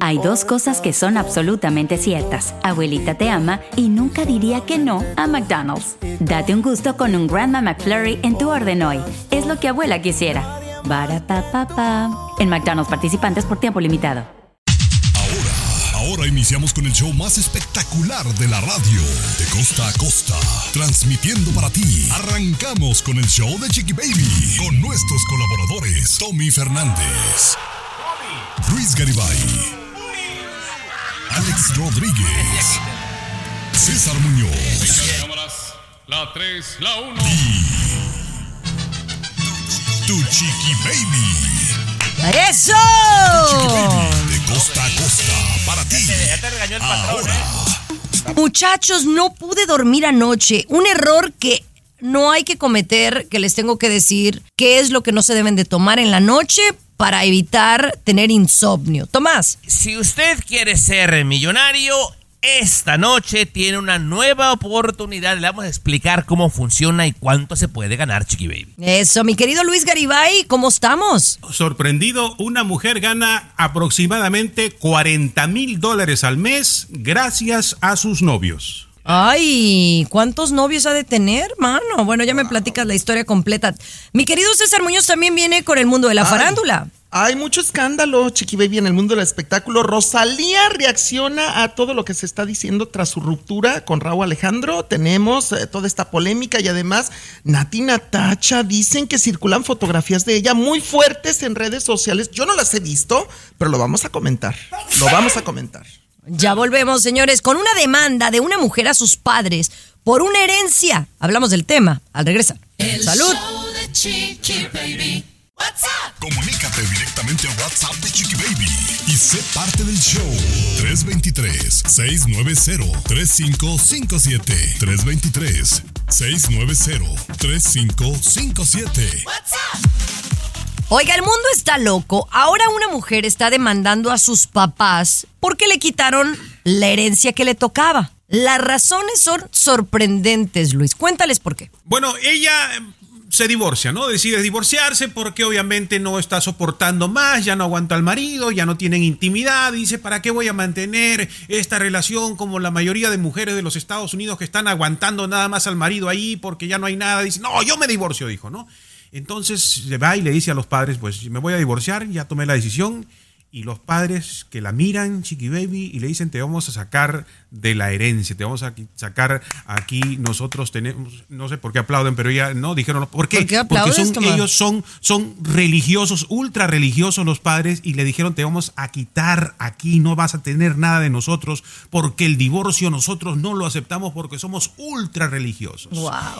Hay dos cosas que son absolutamente ciertas. Abuelita te ama y nunca diría que no a McDonald's. Date un gusto con un Grandma McFlurry en tu orden hoy. Es lo que abuela quisiera. Barata En McDonald's participantes por tiempo limitado. Ahora, ahora iniciamos con el show más espectacular de la radio. De costa a costa. Transmitiendo para ti. Arrancamos con el show de Chiqui Baby. Con nuestros colaboradores. Tommy Fernández. Luis Garibay, Alex Rodríguez, César Muñoz. La 3, la 1. Tu Chiqui Baby. ¡Eso! De costa a costa, para ti. Ahora. Muchachos, no pude dormir anoche. Un error que no hay que cometer, que les tengo que decir qué es lo que no se deben de tomar en la noche para evitar tener insomnio. Tomás. Si usted quiere ser millonario, esta noche tiene una nueva oportunidad. Le vamos a explicar cómo funciona y cuánto se puede ganar, Chiqui Baby. Eso, mi querido Luis Garibay, ¿cómo estamos? Sorprendido, una mujer gana aproximadamente 40 mil dólares al mes gracias a sus novios. Ay, ¿cuántos novios ha de tener, mano? Bueno, ya me platicas la historia completa. Mi querido César Muñoz también viene con el mundo de la farándula. Hay mucho escándalo, Chiqui Baby, en el mundo del espectáculo. Rosalía reacciona a todo lo que se está diciendo tras su ruptura con Raúl Alejandro. Tenemos eh, toda esta polémica y además Nati Natacha dicen que circulan fotografías de ella muy fuertes en redes sociales. Yo no las he visto, pero lo vamos a comentar. Lo vamos a comentar. Ya volvemos, señores, con una demanda de una mujer a sus padres por una herencia. Hablamos del tema al regresar. Salud. Comunícate directamente a WhatsApp de Chiqui Baby y sé parte del show. 323-690-3557. 323-690-3557. Oiga, el mundo está loco. Ahora una mujer está demandando a sus papás porque le quitaron la herencia que le tocaba. Las razones son sorprendentes, Luis. Cuéntales por qué. Bueno, ella eh, se divorcia, ¿no? Decide divorciarse porque obviamente no está soportando más, ya no aguanta al marido, ya no tienen intimidad. Dice, ¿para qué voy a mantener esta relación como la mayoría de mujeres de los Estados Unidos que están aguantando nada más al marido ahí porque ya no hay nada? Dice, no, yo me divorcio, dijo, ¿no? Entonces se va y le dice a los padres, pues me voy a divorciar, ya tomé la decisión. Y los padres que la miran, Chiqui Baby, y le dicen, te vamos a sacar de la herencia, te vamos a sacar aquí, nosotros tenemos, no sé por qué aplauden, pero ya no, dijeron, ¿por qué? Porque son, ellos son, son religiosos, ultra religiosos los padres, y le dijeron, te vamos a quitar aquí, no vas a tener nada de nosotros, porque el divorcio nosotros no lo aceptamos porque somos ultra religiosos.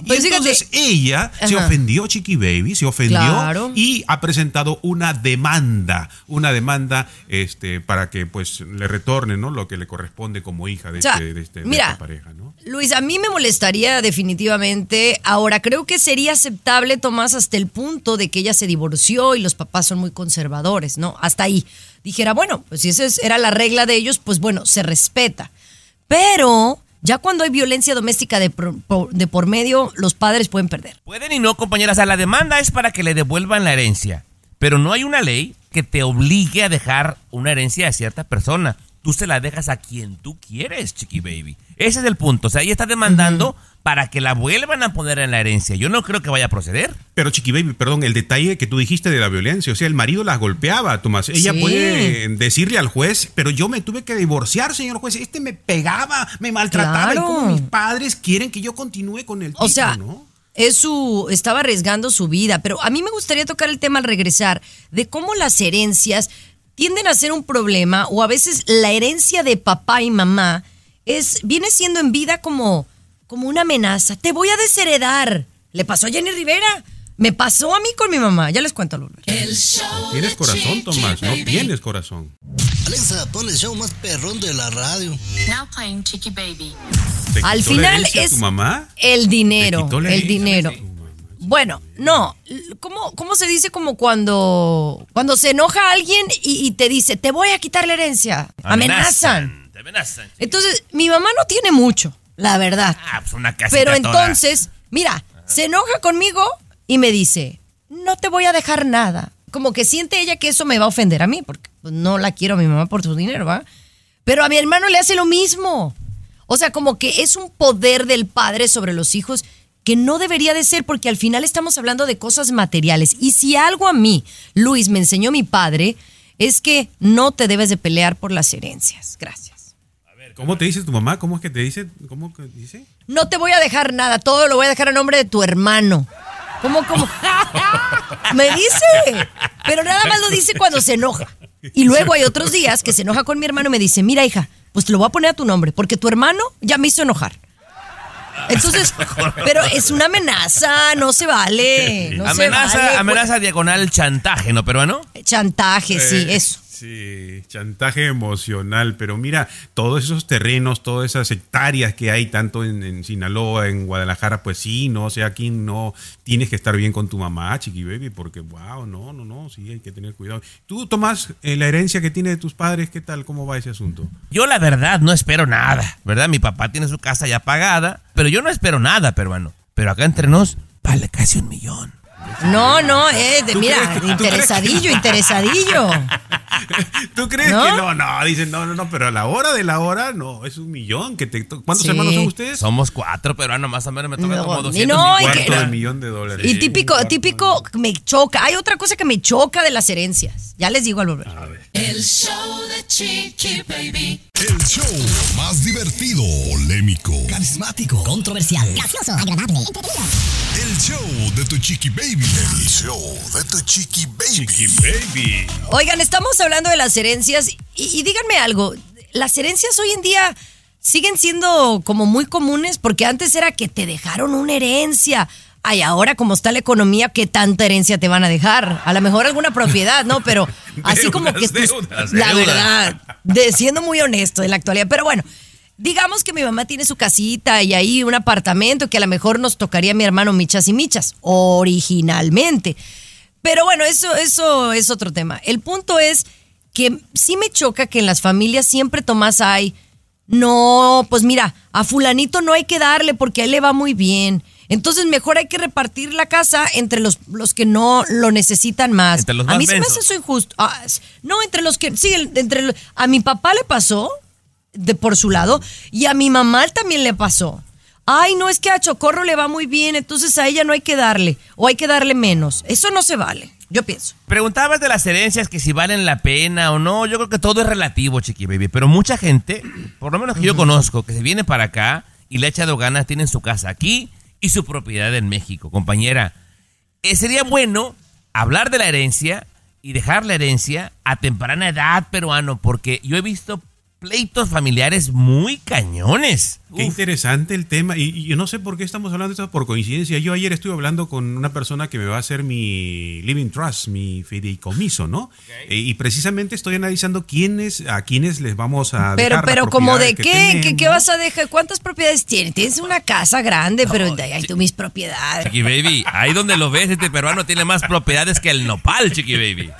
Y Pues entonces ella se ofendió, Chiqui Baby, se ofendió Claro. y ha presentado una demanda, una demanda este, para que pues le retorne ¿no? lo que le corresponde como hija de, sea, este- de este- de mira, esta pareja. ¿no? Luis, a mí me molestaría definitivamente. Ahora, creo que sería aceptable, Tomás, hasta el punto de que ella se divorció y los papás son muy conservadores, ¿no? Hasta ahí. Dijera, bueno, pues si esa es- era la regla de ellos, pues bueno, se respeta. Pero ya cuando hay violencia doméstica de por, por- de por medio, los padres pueden perder. Pueden y no, compañeras. O sea, la demanda es para que le devuelvan la herencia. Pero no hay una ley que te obligue a dejar una herencia a cierta persona. Tú se la dejas a quien tú quieres, Chiqui Baby. Ese es el punto. O sea, ella está demandando para que la vuelvan a poner en la herencia. Yo no creo que vaya a proceder. Pero Chiqui Baby, perdón, el detalle que tú dijiste de la violencia, o sea, el marido las golpeaba, Tomás. Ella Sí. puede decirle al juez, pero yo me tuve que divorciar, señor juez. Este me pegaba, me maltrataba. Claro. Y como mis padres quieren que yo continúe con el tipo, O sea, ¿no? es su, estaba arriesgando su vida, pero a mí me gustaría tocar el tema al regresar de cómo las herencias tienden a ser un problema o a veces la herencia de papá y mamá es viene siendo en vida como como una amenaza. Te voy a desheredar. Le pasó a Jenny Rivera. Me pasó a mí con mi mamá. Ya les cuento, Lulu. Tienes corazón, Tomás, no tienes corazón. Alexa, pon el show más perrón de la radio. Now playing Chicky Baby. ¿Te Al final es tu mamá? el dinero, ¿Te quitó la el dinero. Bueno, no, ¿cómo, cómo se dice como cuando, cuando se enoja alguien y, y te dice, te voy a quitar la herencia? Amenazan. Te amenazan. Entonces, mi mamá no tiene mucho, la verdad. Ah, pues una casita Pero toda. entonces, mira, se enoja conmigo y me dice, no te voy a dejar nada. como que siente ella que eso me va a ofender a mí, porque pues, no la quiero a mi mamá por su dinero, ¿va? Pero a mi hermano le hace lo mismo. O sea, como que es un poder del padre sobre los hijos que no debería de ser, porque al final estamos hablando de cosas materiales. Y si algo a mí, Luis, me enseñó mi padre, es que no te debes de pelear por las herencias. Gracias. ¿Cómo te dice tu mamá? ¿Cómo es que te dice? ¿Cómo que dice? No te voy a dejar nada, todo lo voy a dejar a nombre de tu hermano. ¿Cómo, cómo? Me dice. Pero nada más lo dice cuando se enoja. Y luego hay otros días que se enoja con mi hermano y me dice, mira hija, pues te lo voy a poner a tu nombre, porque tu hermano ya me hizo enojar. Entonces, pero es una amenaza, no se vale. No amenaza, se vale. amenaza diagonal chantaje, ¿no, peruano? Chantaje, sí, Eh, eso. Sí, chantaje emocional, pero mira, todos esos terrenos, todas esas hectáreas que hay tanto en, en Sinaloa, en Guadalajara, pues sí, no, o sea, aquí no tienes que estar bien con tu mamá, chiqui baby, porque wow, no, no, no, sí, hay que tener cuidado. Tú, Tomás, eh, la herencia que tiene de tus padres, ¿qué tal? ¿Cómo va ese asunto? Yo la verdad no espero nada, ¿verdad? Mi papá tiene su casa ya pagada, pero yo no espero nada, peruano. Pero acá entre nos, vale casi un millón. No, no, eh, de- ¿Tú mira, que- interesadillo, interesadillo. ¿Tú crees ¿No? que no? No, dicen, no, no, no, pero a la hora de la hora, no, es un millón. Que te, ¿Cuántos Sí. hermanos son ustedes? Somos cuatro peruanos, más o menos me toca No, como y 250. no, y cuarto que- del millón de dólares. Y típico, típico, me choca. Hay otra cosa que me choca de las herencias. Ya les digo al volver. El show de Chiqui Baby. El show más divertido, polémico, Carismático, controversial, gracioso, agradable, entretenido. el show de tu chiqui baby. El show de tu chiqui baby. baby. Oigan, estamos hablando de las herencias y, y díganme algo, las herencias hoy en día siguen siendo como muy comunes porque antes era que te dejaron una herencia. Ay, ahora como está la economía, ¿qué tanta herencia te van a dejar? A lo mejor alguna propiedad, ¿no? Pero así como que... Deudas, tus- deudas, la deudas. verdad, de, siendo muy honesto en la actualidad. Pero bueno, digamos que mi mamá tiene su casita y ahí un apartamento que a lo mejor nos tocaría a mi hermano Michas y Michas, originalmente. Pero bueno, eso, eso es otro tema. El punto es que sí me choca que en las familias siempre Tomás hay, no, pues mira, a fulanito no hay que darle porque a él le va muy bien. Entonces mejor hay que repartir la casa entre los, los que no lo necesitan más. Entre los a más mí se me hace eso injusto. Ah, no, entre los que, sí, entre los- a mi papá le pasó de por su lado y a mi mamá también le pasó. Ay, no es que a Chocorro le va muy bien, entonces a ella no hay que darle o hay que darle menos. Eso no se vale, yo pienso. Preguntabas de las herencias que si valen la pena o no. Yo creo que todo es relativo, chiqui baby. Pero mucha gente, por lo menos que yo conozco, que se viene para acá y le ha echado ganas, tienen su casa aquí y su propiedad en México. Compañera, eh, sería bueno hablar de la herencia y dejar la herencia a temprana edad, peruano, porque yo he visto pleitos familiares muy cañones. Qué interesante el tema. Y, y yo no sé por qué estamos hablando de esto por coincidencia. Yo ayer estuve hablando con una persona que me va a hacer mi living trust, mi fideicomiso, ¿no? Eh, y precisamente estoy analizando quiénes, a quiénes les vamos a Pero, dejar pero como de propiedades que qué, ¿Qué, qué vas a dejar? ¿Cuántas propiedades tienes? Tienes una casa grande, pero ahí tú mis propiedades. Chiqui Baby, ahí donde lo ves, este peruano tiene más propiedades que el nopal, Chiqui Baby.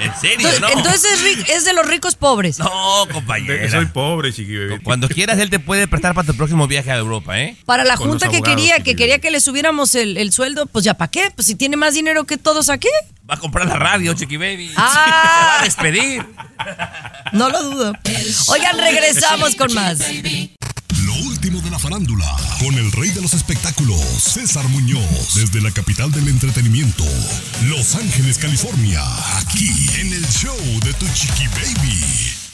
En serio, Entonces, ¿no? entonces es, de los ricos pobres. No, De- compañera. Soy pobre, chiqui bebé. Cuando quieras, él te puede prestar para tu próximo viaje a Europa, ¿eh? Para la Con junta que abogados quería, que quería que le subiéramos el, el sueldo, pues ya para qué, pues si tiene más dinero que todos aquí. Va a comprar la radio, Chiqui Baby. Ah. Te va a despedir. No lo dudo. Oigan, regresamos con más. Lo último de la farándula, con el rey de los espectáculos, César Muñoz, desde la capital del entretenimiento, Los Ángeles, California, aquí en el show de tu chiqui baby.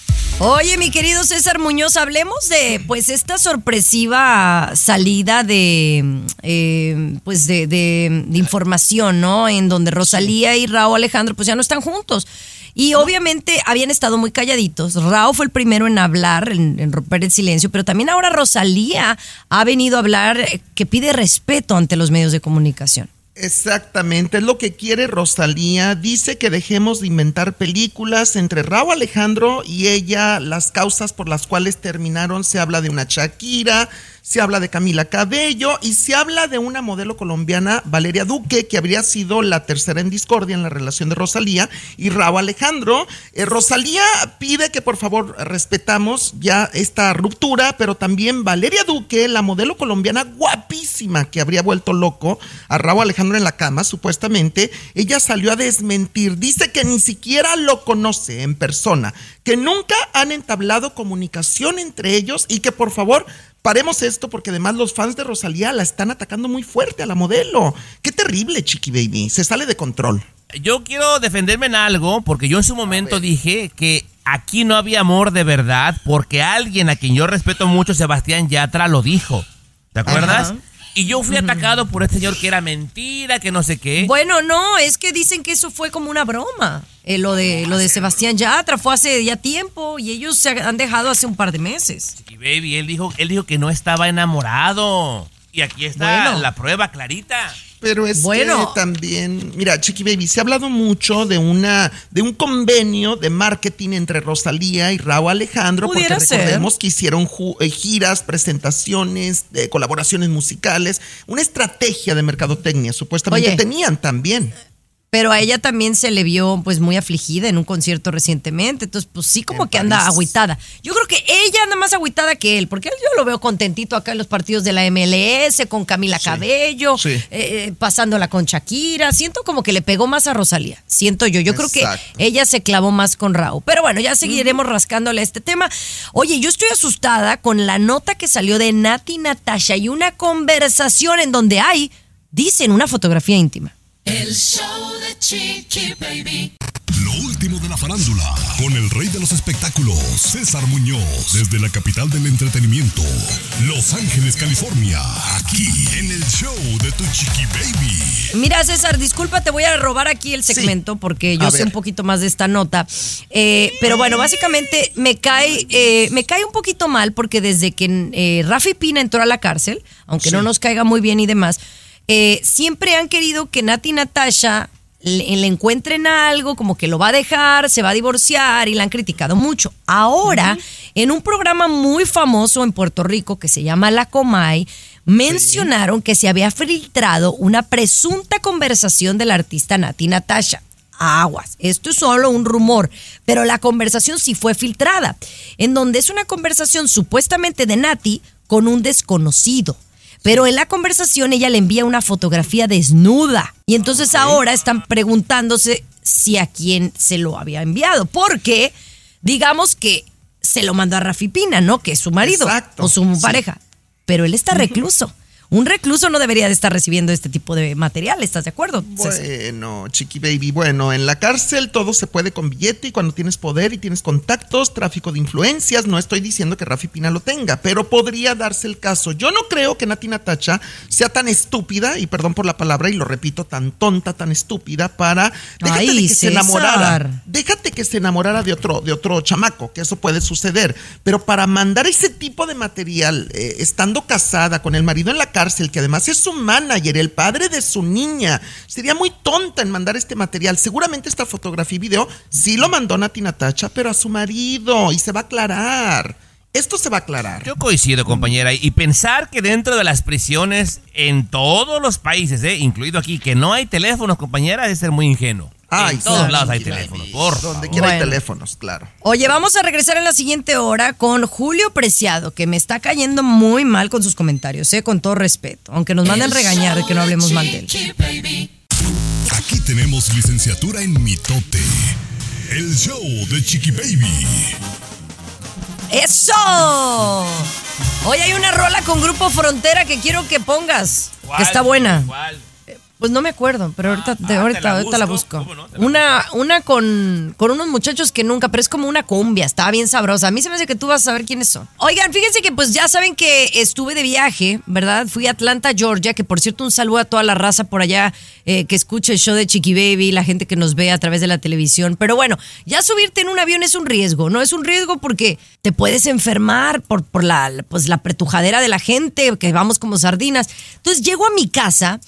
Oye, mi querido César Muñoz, hablemos de pues esta sorpresiva salida de eh, pues de, de- de información, ¿no? En donde Rosalía y Raúl Alejandro pues ya no están juntos. Y obviamente habían estado muy calladitos. Raúl fue el primero en hablar, en, en romper el silencio, pero también ahora Rosalía ha venido a hablar eh, que pide respeto ante los medios de comunicación. Exactamente, es lo que quiere Rosalía. Dice que dejemos de inventar películas entre Raúl Alejandro y ella. Las causas por las cuales terminaron, se habla de una Shakira, se habla de Camila Cabello y se habla de una modelo colombiana, Valeria Duque, que habría sido la tercera en discordia en la relación de Rosalía y Raúl Alejandro. Eh, Rosalía pide que por favor respetamos ya esta ruptura, pero también Valeria Duque, la modelo colombiana guapísima que habría vuelto loco a Raúl Alejandro en la cama, supuestamente, ella salió a desmentir, dice que ni siquiera lo conoce en persona, que nunca han entablado comunicación entre ellos y que por favor paremos esto porque además los fans de Rosalía la están atacando muy fuerte a la modelo. Qué terrible, Chiqui Baby, se sale de control. Yo quiero defenderme en algo porque yo en su momento dije que aquí no había amor de verdad porque alguien a quien yo respeto mucho, Sebastián Yatra, lo dijo. ¿Te acuerdas? Ajá. Y yo fui atacado por este señor que era mentira, que no sé qué. Bueno, no, es que dicen que eso fue como una broma. Eh, lo de lo de Sebastián Yatra fue hace ya tiempo y ellos se han dejado hace un par de meses. Y baby, él dijo, él dijo que no estaba enamorado. Y aquí está Bueno. la prueba clarita. Pero es Bueno. que también, mira, Chiqui Baby, se ha hablado mucho de una de un convenio de marketing entre Rosalía y Raúl Alejandro, porque ser. recordemos que hicieron eh, giras, presentaciones, eh, colaboraciones musicales, una estrategia de mercadotecnia, supuestamente Oye. tenían también. Pero a ella también se le vio pues muy afligida en un concierto recientemente. Entonces, pues sí, como En que anda agüitada. Yo creo que ella anda más agüitada que él, porque él yo lo veo contentito acá en los partidos de la MLS, con Camila Cabello, sí. eh, eh, pasándola con Shakira. Siento como que le pegó más a Rosalía. Siento yo. Yo creo que ella se clavó más con Raúl. Pero bueno, ya seguiremos rascándole a este tema. Oye, yo estoy asustada con la nota que salió de Nati Natasha y una conversación en donde hay, dicen, una fotografía íntima. El show de Chiqui Baby. Lo último de la farándula, con el rey de los espectáculos, César Muñoz, desde la capital del entretenimiento, Los Ángeles, California, aquí en el show de Tu Chiqui Baby. Mira, César, disculpa, te voy a robar aquí el segmento porque yo A sé ver. un poquito más de esta nota. Eh, pero bueno, básicamente me cae, eh, me cae un poquito mal porque desde que eh, Rafi Pina entró a la cárcel, aunque no nos caiga muy bien y demás, eh, siempre han querido que Nati y Natasha le, le encuentren algo, como que lo va a dejar, se va a divorciar y la han criticado mucho. Ahora, en un programa muy famoso en Puerto Rico que se llama La Comay, mencionaron que se había filtrado una presunta conversación del artista Nati Natasha. Aguas, esto es solo un rumor, pero la conversación sí fue filtrada, en donde es una conversación supuestamente de Nati con un desconocido. Pero en la conversación ella le envía una fotografía desnuda. Y entonces ahora están preguntándose si a quién se lo había enviado. Porque digamos que se lo mandó a Rafi Pina, ¿no? Que es su marido Exacto, o su pareja. Pero él está recluso. Un recluso no debería de estar recibiendo este tipo de material, ¿estás de acuerdo? Bueno, Chiqui Baby, bueno, en la cárcel todo se puede con billete y cuando tienes poder y tienes contactos, tráfico de influencias, no estoy diciendo que Rafi Pina lo tenga, pero podría darse el caso. Yo no creo que Nati Natacha sea tan estúpida, y perdón por la palabra, y lo repito, tan tonta, tan estúpida para... Déjate Ay, de que se enamorara. Déjate que se enamorara de otro, de otro chamaco, que eso puede suceder. Pero para mandar ese tipo de material, eh, estando casada con el marido en la cárcel, que además es su manager, el padre de su niña, sería muy tonta en mandar este material. Seguramente esta fotografía y video sí lo mandó Nati Natacha, pero a su marido, y se va a aclarar. Esto se va a aclarar. Yo coincido, compañera, y pensar que dentro de las prisiones en todos los países, eh, incluido aquí, que no hay teléfonos, compañera, es ser muy ingenuo. Ay, en todos lados hay teléfonos, por Donde quiera hay teléfonos, claro. Oye, vamos a regresar en la siguiente hora con Julio Preciado, que me está cayendo muy mal con sus comentarios, ¿eh? con todo respeto. Aunque nos manden regañar de que no hablemos mal de él. Chiqui Baby. Aquí tenemos licenciatura en mitote. El show de Chiqui Baby. ¡Eso! Hoy hay una rola con Grupo Frontera que quiero que pongas, ¿Cuál? que está buena. ¿Cuál? Pues no me acuerdo, pero ahorita, ah, te- ahorita, te la ahorita la busco. Una, una con, con unos muchachos que nunca, pero es como una cumbia, estaba bien sabrosa. A mí se me hace que tú vas a saber quiénes son. Oigan, fíjense que pues ya saben que estuve de viaje, ¿verdad? Fui a Atlanta, Georgia, que por cierto un saludo a toda la raza por allá eh, que escucha el show de Chiqui Baby, la gente que nos ve a través de la televisión. Pero bueno, ya subirte en un avión es un riesgo, ¿no? Es un riesgo porque te puedes enfermar por, por la, pues, la pretujadera de la gente, que vamos como sardinas. Entonces llego a mi casa.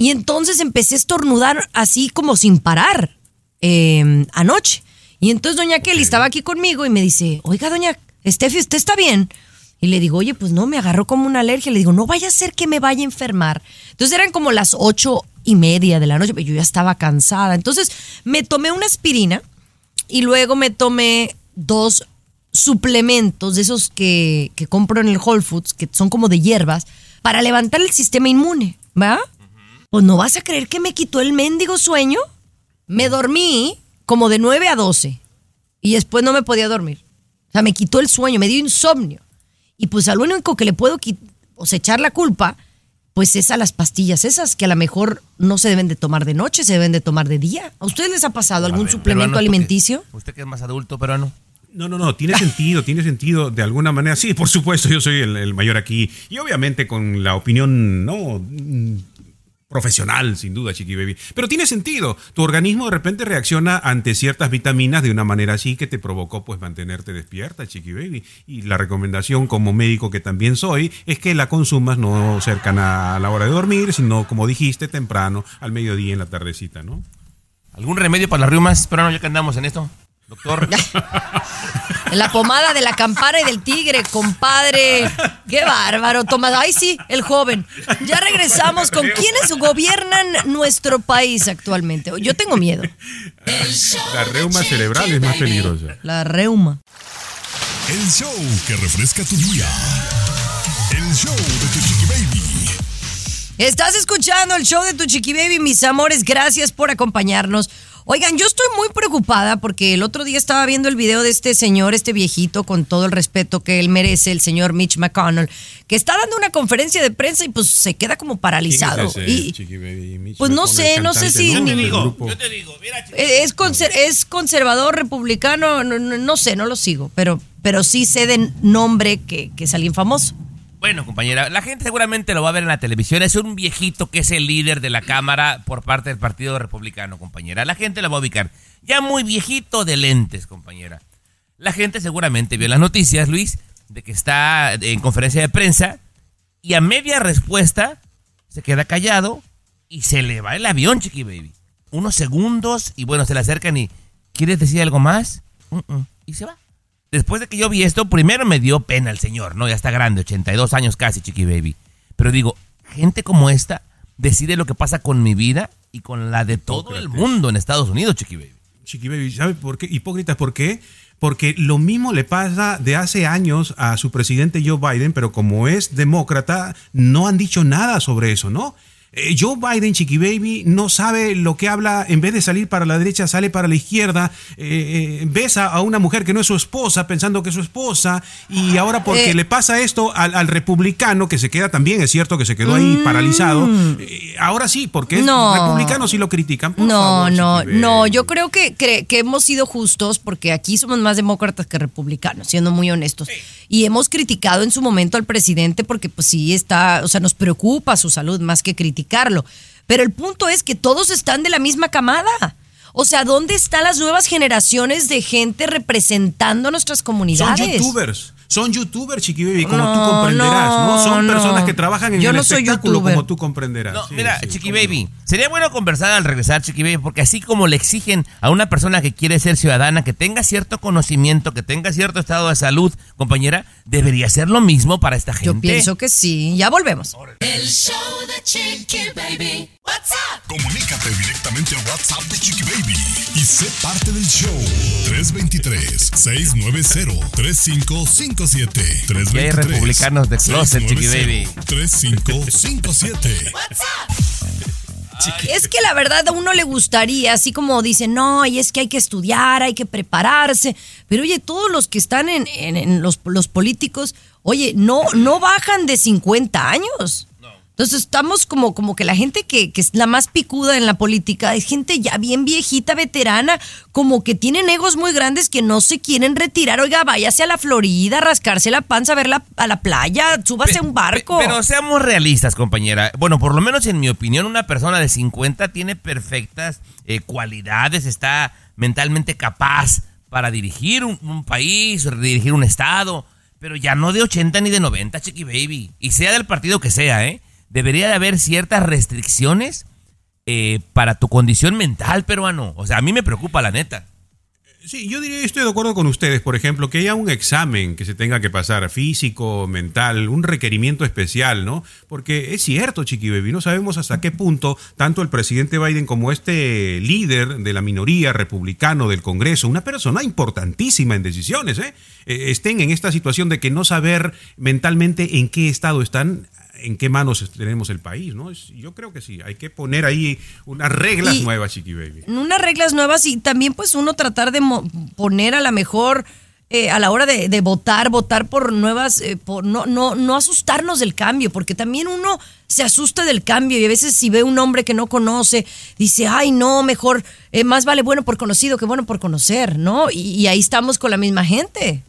Y entonces empecé a estornudar así como sin parar eh, anoche. Y entonces doña Kelly estaba aquí conmigo y me dice, oiga, doña Steffi, ¿usted está bien? Y le digo, oye, pues no, me agarró como una alergia. Le digo, no vaya a ser que me vaya a enfermar. Entonces eran como las ocho y media de la noche, pero yo ya estaba cansada. Entonces me tomé una aspirina y luego me tomé dos suplementos de esos que, que compro en el Whole Foods, que son como de hierbas, para levantar el sistema inmune, ¿va? Pues no vas a creer que me quitó el mendigo sueño. Me dormí como de 9 a 12 y después no me podía dormir. O sea, me quitó el sueño, me dio insomnio. Y pues al único que le puedo sea, echar la culpa, pues es a las pastillas esas que a lo mejor no se deben de tomar de noche, se deben de tomar de día. ¿A ustedes les ha pasado algún ver, suplemento alimenticio? Usted que es más adulto, peruano. No, no, no, tiene sentido, tiene sentido de alguna manera. Sí, por supuesto, yo soy el, el mayor aquí. Y obviamente con la opinión, no profesional, sin duda, Chiqui Baby. Pero tiene sentido. Tu organismo de repente reacciona ante ciertas vitaminas de una manera así que te provocó pues mantenerte despierta, Chiqui Baby. Y la recomendación como médico que también soy es que la consumas no cercana a la hora de dormir, sino como dijiste, temprano, al mediodía en la tardecita, ¿no? ¿Algún remedio para las riumas, peruano, ya que andamos en esto? Doctor. La pomada de la campana y del tigre, compadre. Qué bárbaro, Tomás. Ay, sí, el joven. Ya regresamos con quienes gobiernan nuestro país actualmente. Yo tengo miedo. La reuma cerebral es más peligrosa. La reuma. El show que refresca tu día. El show de tu chiqui baby. Estás escuchando el show de tu chiqui baby, mis amores. Gracias por acompañarnos. Oigan, yo estoy muy preocupada porque el otro día estaba viendo el video de este señor, este viejito, con todo el respeto que él merece, el señor Mitch McConnell, que está dando una conferencia de prensa y pues se queda como paralizado. ¿Quién es ese, y Chiqui Baby? Mitch Pues no sé, no sé si ¿no? ni- Del Digo, grupo. te digo, mira, chiqui. es, conser- es conservador, republicano, no, no- no sé, no lo sigo, pero, pero sí sé de nombre que, que es alguien famoso. Bueno, compañera, la gente seguramente lo va a ver en la televisión. Es un viejito que es el líder de la Cámara por parte del Partido Republicano, compañera. La gente lo va a ubicar. Ya muy viejito de lentes, compañera. La gente seguramente vio las noticias, Luis, de que está en conferencia de prensa y a media respuesta se queda callado y se le va el avión, chiqui baby. Unos segundos y bueno, se le acercan y ¿quieres decir algo más? Mm, mm, y se va. Después de que yo vi esto, primero me dio pena el señor, ¿no? Ya está grande, 82 años casi, chiqui baby. Pero digo, gente como esta decide lo que pasa con mi vida y con la de todo el mundo en Estados Unidos, chiqui baby. Chiqui Baby, ¿sabe por qué? Hipócritas, ¿por qué? Porque lo mismo le pasa de hace años a su presidente Joe Biden, pero como es demócrata, no han dicho nada sobre eso, ¿no? Eh, Joe Biden, Chiqui Baby, no sabe lo que habla, en vez de salir para la derecha, sale para la izquierda, eh, eh, besa a una mujer que no es su esposa, pensando que es su esposa, y ahora porque le pasa esto al, al republicano, que se queda también, es cierto que se quedó ahí paralizado, eh, ahora sí, porque es Mm. No. republicano sí lo critican. Por No, favor, no, no. Yo creo que, hemos sido justos porque aquí somos más demócratas que republicanos, siendo muy honestos. Y hemos criticado en su momento al presidente porque pues sí está, o sea, nos preocupa su salud más que criticarlo. Pero el punto es que todos están de la misma camada. O sea, ¿dónde están las nuevas generaciones de gente representando nuestras Son comunidades? youtubers. Son youtubers, Chiqui Baby, como No, tú comprenderás, ¿no? Son no, personas que trabajan en Yo el no soy espectáculo, youtuber. como tú comprenderás. No, Sí, mira, sí, Chiqui Baby, no. sería bueno conversar al regresar, Chiqui Baby, porque así como le exigen a una persona que quiere ser ciudadana, que tenga cierto conocimiento, que tenga cierto estado de salud, compañera, debería ser lo mismo para esta gente. Yo pienso que sí. Ya volvemos. El show de Chiqui Baby. What's up? Comunícate directamente a WhatsApp de Chiqui Baby y sé parte del show. 323-690-3557. 323 Y hay republicanos de closet, Chiqui Baby. 3557. What's Es que la verdad a uno le gustaría, así como dicen, no, y es que hay que estudiar, hay que prepararse. Pero oye, todos los que están en, en- en los, los políticos, oye, no, no bajan de 50 años. Entonces estamos como, como que la gente que, que es la más picuda en la política es gente ya bien viejita, veterana, como que tienen egos muy grandes que no se quieren retirar. Oiga, váyase a la Florida, a rascarse la panza, a ver la, a la playa, súbase a un barco. Pe- Pero seamos realistas, compañera. Bueno, por lo menos en mi opinión, una persona de 50 tiene perfectas eh, cualidades, está mentalmente capaz para dirigir un, un país, dirigir un estado, pero ya no de 80 ni de 90, chiqui baby. Y sea del partido que sea, ¿eh? Debería de haber ciertas restricciones eh, para tu condición mental, peruano. O sea, a mí me preocupa la neta. Sí, yo diría, estoy de acuerdo con ustedes, por ejemplo, que haya un examen que se tenga que pasar, físico, mental, un requerimiento especial, ¿no? Porque es cierto, Chiqui Baby, no sabemos hasta qué punto tanto el presidente Biden como este líder de la minoría republicano del Congreso, una persona importantísima en decisiones, ¿eh? Eh, estén en esta situación de que no saber mentalmente en qué estado están en qué manos tenemos el país, ¿no? Yo creo que sí, hay que poner ahí unas reglas Y- nuevas, Chiqui Baby. unas reglas nuevas y también pues uno tratar de mo- poner a la mejor eh, a la hora de, de votar, votar por nuevas, eh, por no, no, no asustarnos del cambio, porque también uno se asusta del cambio y a veces si ve un hombre que no conoce, dice, ay no, mejor, eh, más vale bueno por conocido que bueno por conocer, ¿no? Y, y ahí estamos con la misma gente.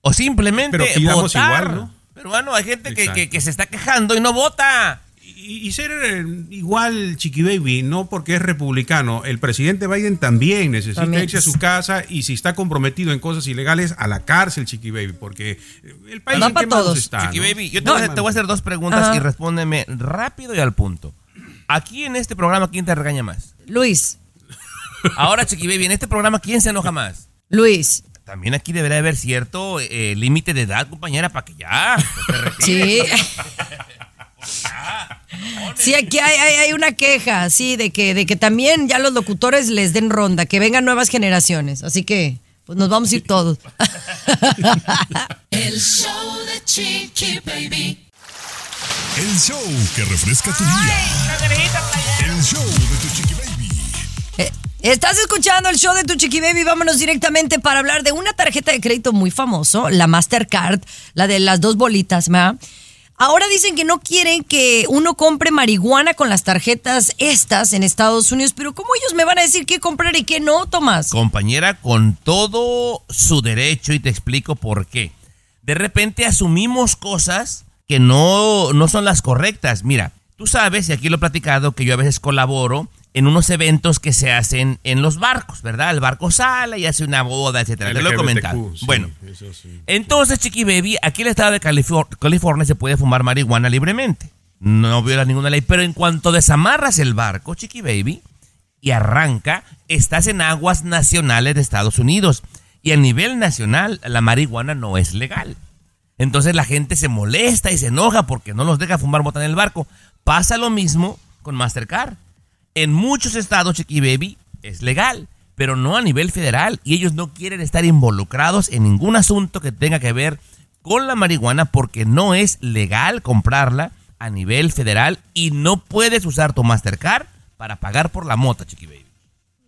O simplemente Pero votar. igual, ¿no? Pero bueno, hay gente que, que- que se está quejando y no vota. Y, y ser eh, igual, Chiqui Baby, no porque es republicano. El presidente Biden también necesita También. irse a su casa y si está comprometido en cosas ilegales, a la cárcel, Chiqui Baby, porque eh, el país Va en pa' qué manos todos. está. Chiqui ¿no? Baby, yo te, No, voy a, hacer- te voy a hacer dos preguntas Ajá. y respóndeme rápido y al punto. Aquí en este programa, ¿quién te regaña más? Luis, Ahora, Chiqui Baby, en este programa, ¿quién se enoja más? Luis, También aquí debería haber cierto eh, límite de edad, compañera, para que ya. te sí. Sí, aquí hay, hay, hay una queja, sí, de que, de que también ya los locutores les den ronda, que vengan nuevas generaciones. Así que, pues nos vamos a ir todos. El show de Chiqui Baby. El show que refresca tu día. El show de tu chiqui baby. Eh, Estás escuchando el show de tu Chiqui Baby. Vámonos directamente para hablar de una tarjeta de crédito muy famoso, la Mastercard, la de las dos bolitas, ¿verdad? Ahora dicen que no quieren que uno compre marihuana con las tarjetas estas en Estados Unidos, pero ¿cómo ellos me van a decir qué comprar y qué no, Tomás? Compañera, con todo su derecho y te explico por qué. De repente asumimos cosas que no, no son las correctas. Mira, tú sabes, y aquí lo he platicado, que yo a veces colaboro en unos eventos que se hacen en los barcos, ¿verdad? El barco sale y hace una boda, etcétera. Te lo he comentado. sí, bueno, eso sí. entonces, Chiqui Baby, aquí en el estado de Califor- California se puede fumar marihuana libremente. No viola ninguna ley, pero en cuanto desamarras el barco, Chiqui Baby, y arranca, estás en aguas nacionales de Estados Unidos. Y a nivel nacional, la marihuana no es legal. Entonces la gente se molesta y se enoja porque no los deja fumar mota en el barco. Pasa lo mismo con Mastercard. En muchos estados, Chiqui Baby, es legal, pero no a nivel federal. Y ellos no quieren estar involucrados en ningún asunto que tenga que ver con la marihuana porque no es legal comprarla a nivel federal y no puedes usar tu Mastercard para pagar por la mota, Chiqui Baby.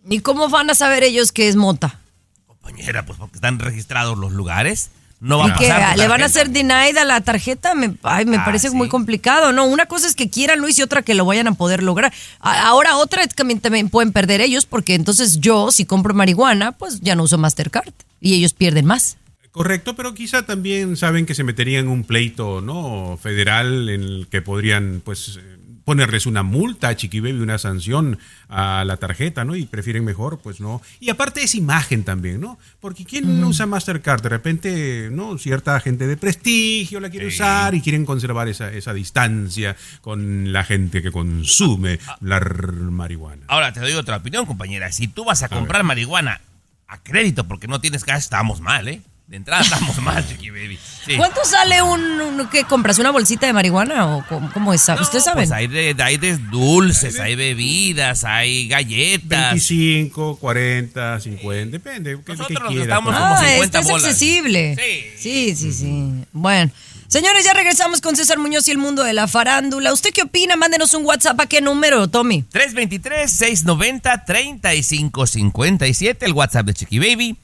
¿Y cómo van a saber ellos qué es mota? Compañera, pues porque están registrados los lugares. No va ¿Y a que pasar. tu le van a hacer denied a la tarjeta? Me, ay, me Ah, parece sí. muy complicado. No, una cosa es que quieran, Luis, y otra que lo vayan a poder lograr. A- Ahora otra es que también, también pueden perder ellos, porque entonces yo, si compro marihuana, pues ya no uso Mastercard. Y ellos pierden más. Correcto, pero quizá también saben que se meterían en un pleito no federal en el que podrían pues eh, ponerles una multa a Chiqui Baby, una sanción a la tarjeta, ¿no? Y prefieren mejor, pues no. Y aparte es imagen también, ¿no? Porque ¿quién usa Mastercard? De repente, ¿no? Cierta gente de prestigio la quiere usar y quieren conservar esa, esa distancia con la gente que consume la r- marihuana. Ahora te doy otra opinión, compañera. Si tú vas a comprar marihuana a crédito porque no tienes cash, estamos mal, ¿eh? De entrada estamos mal, Chiqui Baby. Sí. ¿Cuánto sale un, un- qué compras? ¿Una bolsita de marihuana o cómo, cómo es? No, ¿Ustedes saben? Pues hay de, hay de dulces, hay bebidas, hay galletas. 25, 40, 50, depende. ¿qué- qué Nosotros nos gastamos pues. como Ah, 50 este es bolas. accesible. Sí. sí, sí, sí. Bueno. Señores, ya regresamos con César Muñoz y el mundo de la farándula. ¿Usted qué opina? Mándenos un WhatsApp. ¿A qué número, Tommy? 323-690-3557, el WhatsApp de Chiqui Baby.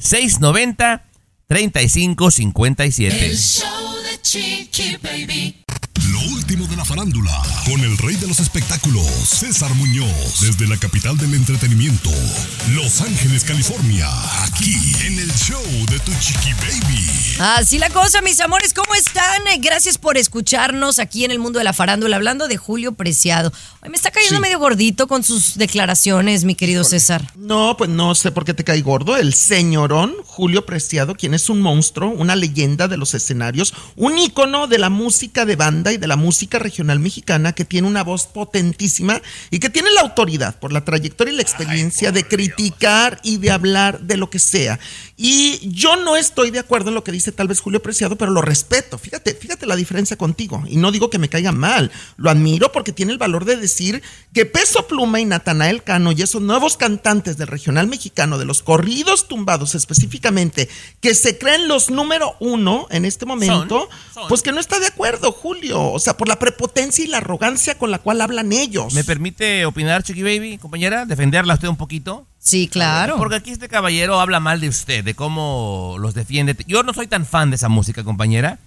323-690-3557. El show de Chiqui Baby. Lo último de la farándula, con el rey de los espectáculos, César Muñoz, desde la capital del entretenimiento, Los Ángeles, California, aquí en el show de tu chiqui baby. Así la cosa, mis amores, ¿cómo están? Gracias por escucharnos aquí en el mundo de la farándula, hablando de Julio Preciado. Ay, me está cayendo Sí. medio gordito con sus declaraciones, mi querido César. No, pues no sé por qué te cae gordo. El señorón Julio Preciado, quien es un monstruo, una leyenda de los escenarios, un ícono de la música de banda y de la música regional mexicana, que tiene una voz potentísima y que tiene la autoridad por la trayectoria y la experiencia de criticar y de hablar de lo que sea. Y yo no estoy de acuerdo en lo que dice tal vez Julio Preciado, pero lo respeto. Fíjate, fíjate la diferencia contigo. Y no digo que me caiga mal. Lo admiro porque tiene el valor de decir que Peso Pluma y Natanael Cano y esos nuevos cantantes del regional mexicano, de los corridos tumbados específicamente, que se creen los número uno en este momento, Son, son. pues que no está de acuerdo, Julio. O sea, por la prepotencia y la arrogancia con la cual hablan ellos. ¿Me permite opinar, Chiqui Baby, compañera? ¿Defenderla usted un poquito? Sí, claro. Porque aquí este caballero habla mal de usted, de cómo los defiende. Yo no soy tan fan de esa música, compañera.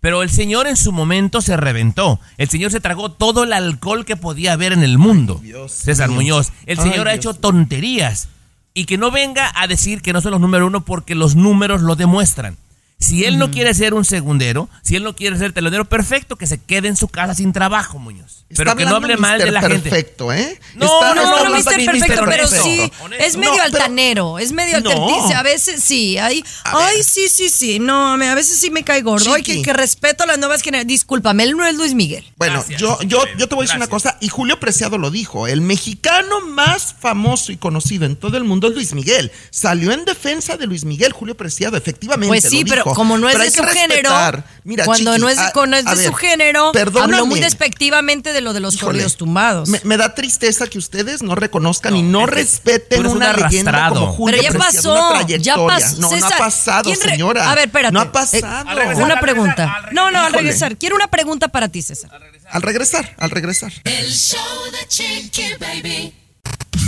Pero el señor en su momento se reventó. El señor se tragó todo el alcohol que podía haber en el mundo. Dios César. Muñoz. El Ay, señor ha hecho tonterías. Y que no venga a decir que no son los número uno porque los números lo demuestran. Si él no quiere ser un segundero, si él no quiere ser telonero, perfecto, que se quede en su casa sin trabajo, Muñoz. Está Pero que no hable mal de la gente. Perfecto, ¿eh? No, Está- no, No, no, aquí Perfecto, pero honesto, sí, honesto. es medio No, altanero, es medio No. altanero. A veces sí, hay, ay, sí, sí, sí, no, a veces sí me cae gordo. Ay, que, que respeto a las nuevas generaciones. Discúlpame, él no es Luis Miguel. Bueno, Gracias, yo, yo, yo te voy a decir una gracias. cosa, y Julio Preciado lo dijo, el mexicano más famoso y conocido en todo el mundo es Luis Miguel. Salió en defensa de Luis Miguel, Julio Preciado, efectivamente. Pues lo sí, pero dijo. como no es Pero de su género. Mira, cuando Chiqui, no es, de- a- cuando es de ver, su género, perdóname. habló muy despectivamente de lo de los Híjole, corridos tumbados. Me, me da tristeza que ustedes no reconozcan y no es que respeten un una leyenda arrastrado. como Julio Pero ya pasó, ya trayectoria. pasó. No, no ha pasado, ¿quién re- señora. A ver, espérate. No ha Eh, pasado. regresar, Una pregunta. regresar, No, no, al regresar. Quiero una pregunta para ti, César. Al regresar, al regresar. El show de Chiqui Baby.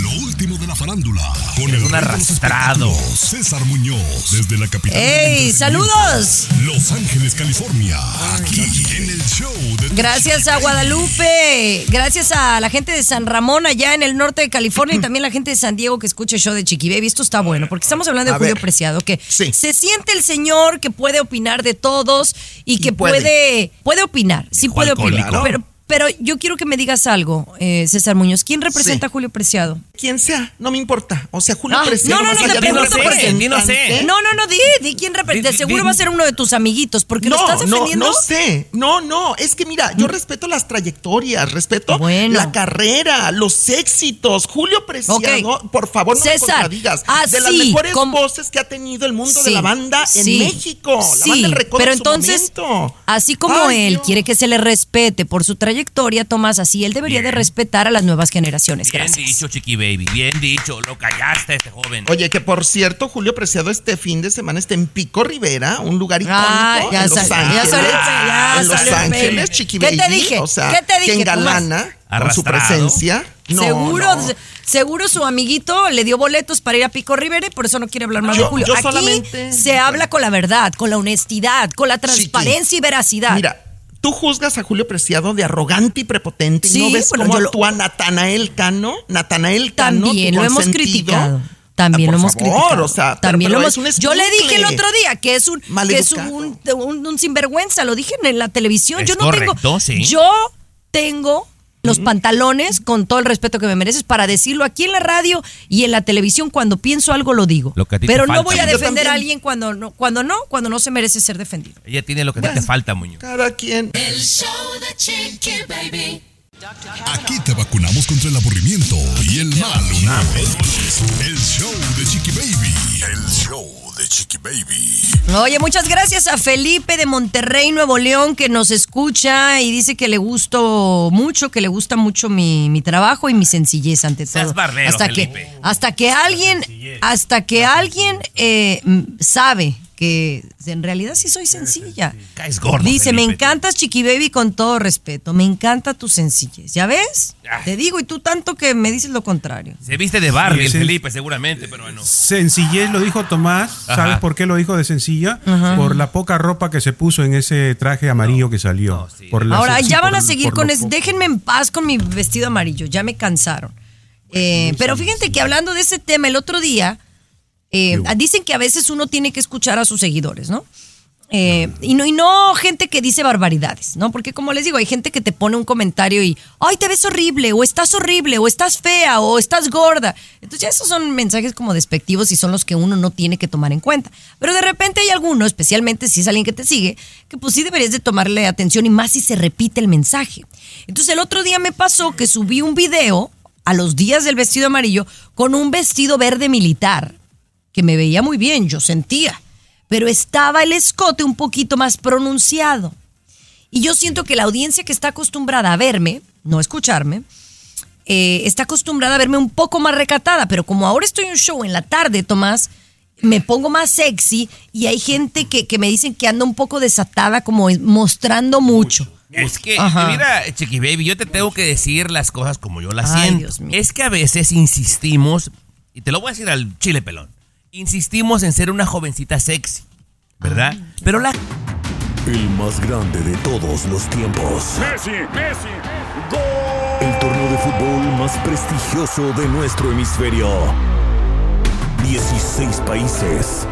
Lo último de la farándula. Con el un arrastrado. César Muñoz. Desde la capital. ¡Ey, saludos! Los Ángeles, California. Aquí en el show de Gracias a Guadalupe, gracias a la gente de San Ramón allá en el norte de California y también la gente de San Diego que escucha el show de Chiqui Baby. Esto está bueno porque estamos hablando de A Julio ver. Preciado, que Sí. se siente el señor que puede opinar de todos y que puede. puede. puede opinar, sí puede opinar. Pero, pero yo quiero que me digas algo, eh, César Muñoz. ¿Quién representa Sí. a Julio Preciado? Quien sea, no me importa. O sea, Julio Ah, Preciado. no, no, no, te de pregunto di no sé. No, no, no, di, di quién representa. Seguro di- va a ser uno de tus amiguitos porque lo No, estás no, defendiendo. no sé. No, no. Es que mira, yo respeto las trayectorias, respeto Bueno. la carrera, los éxitos. Julio Preciado, Ok. por favor, no César, me contradigas. ah, de las sí, mejores voces que ha tenido el mundo de Sí, la banda en sí, México. La sí, banda del pero en entonces, momento. así como Ay, él Dios. quiere que se le respete por su trayectoria, Tomás, así él debería de respetar a las nuevas generaciones. Bien Gracias. dicho, Chiqui Baby. Bien dicho. Lo callaste, este joven. Oye, que por cierto, Julio Preciado este fin de semana está en Pico Rivera, un lugar icónico Ah, ya en Los sal- ya Ángeles. salió ya en Los Ángeles. Chiqui ¿Qué te Baby, dije? O sea, ¿Qué te dije, que engalana con su presencia. No, seguro, no. seguro su amiguito le dio boletos para ir a Pico Rivera y por eso no quiere hablar más Yo- de Julio. yo Aquí solamente- se habla con la verdad, con la honestidad, con la transparencia y veracidad. Mira, tú juzgas a Julio Preciado de arrogante y prepotente. Sí, ¿No ves bueno, cómo lo- actúa Natanael Cano? Natanael Cano, También tu lo hemos criticado. También Ah, lo por hemos favor, criticado. O sea, También pero lo hemos. Yo le dije el otro día que es un que es un, un- un sinvergüenza. Lo dije en la televisión. Es yo no correcto, tengo. sí. Yo tengo los pantalones con todo el respeto que me mereces para decirlo aquí en la radio y en la televisión cuando pienso algo lo digo. Lo que a ti te Pero no falta, voy a defender a alguien cuando no cuando no cuando no se merece ser defendido. Ella tiene lo que te falta, Muñoz. Cada quien. El show de Chiqui Baby. Aquí te vacunamos contra el aburrimiento y el mal humor. El show de Chiqui Baby. El show de Chiqui Baby. Oye, muchas gracias a Felipe de Monterrey, Nuevo León, que nos escucha y dice que le gustó mucho, que le gusta mucho mi, mi trabajo y mi sencillez ante Seas todo. barbero, hasta Felipe. que hasta que alguien hasta que alguien eh, sabe que en realidad sí soy sencilla. Caes gordo, Dice, me Felipe, tú". encantas Chiqui Baby con todo respeto, me encanta tu sencillez. ¿Ya ves? Ah. Te digo y tú tanto que me dices lo contrario. Se viste de Barbie Sí, el sí. Felipe, seguramente, pero bueno. Sencillez lo dijo Tomás. Ajá. ¿Sabes por qué lo dijo de sencilla? Por la poca ropa que se puso en ese traje amarillo que salió. no, sí. Por la- Ahora, ya van a seguir por con eso. Déjenme en paz con mi vestido amarillo, ya me cansaron. Eh, pero fíjense que hablando de ese tema, el otro día, eh, dicen que a veces uno tiene que escuchar a sus seguidores, ¿no? Eh, y, no, y no gente que dice barbaridades, ¿no? Porque como les digo, hay gente que te pone un comentario y, ay, te ves horrible, o estás horrible, o estás fea, o estás gorda. Entonces ya esos son mensajes como despectivos y son los que uno no tiene que tomar en cuenta. Pero de repente hay alguno, especialmente si es alguien que te sigue, que pues sí deberías de tomarle atención y más si se repite el mensaje. Entonces el otro día me pasó que subí un video a los días del vestido amarillo con un vestido verde militar, que me veía muy bien, yo sentía pero estaba el escote un poquito más pronunciado. Y yo siento que la audiencia que está acostumbrada a verme, no escucharme, eh, está acostumbrada a verme un poco más recatada, pero como ahora estoy en un show en la tarde, Tomás, me pongo más sexy y hay gente que, que me dicen que ando un poco desatada, como mostrando mucho. Es que, Ajá. mira, Chiqui Baby, yo te tengo que decir las cosas como yo las Ay, siento. Es que a veces insistimos, y te lo voy a decir al chile pelón, insistimos en ser una jovencita sexy, ¿verdad? Pero la El más grande de todos los tiempos. Messi, Messi, El torneo de fútbol más prestigioso de nuestro hemisferio. 16 países.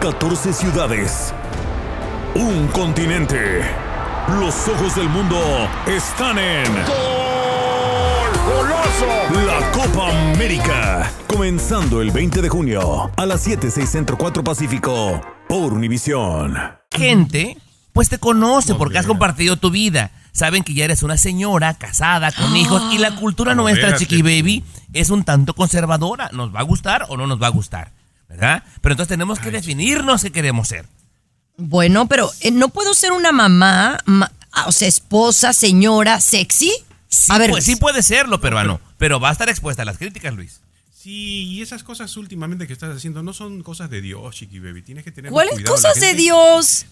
14 ciudades. Un continente. Los ojos del mundo están en... La Copa América. Comenzando el 20 de junio a las 7, 6 Centro 4 Pacífico. Por Univisión. gente, pues te conoce porque has compartido tu vida. Saben que ya eres una señora casada con hijos y la cultura No, nuestra. Chiqui Baby, es un tanto conservadora. ¿Nos va a gustar o no nos va a gustar? ¿Verdad? Pero entonces tenemos que definirnos qué queremos ser. Bueno, pero eh, no puedo ser una mamá, ma- o sea, esposa, señora, sexy. Sí, a ver, pues, sí puede serlo, peruano, pero va a estar expuesta a las críticas, Luis. Sí, y esas cosas últimamente que estás haciendo no son cosas de Dios, Chiqui Baby. Tienes que tener ¿cuáles cuidado. Cosas de Dios?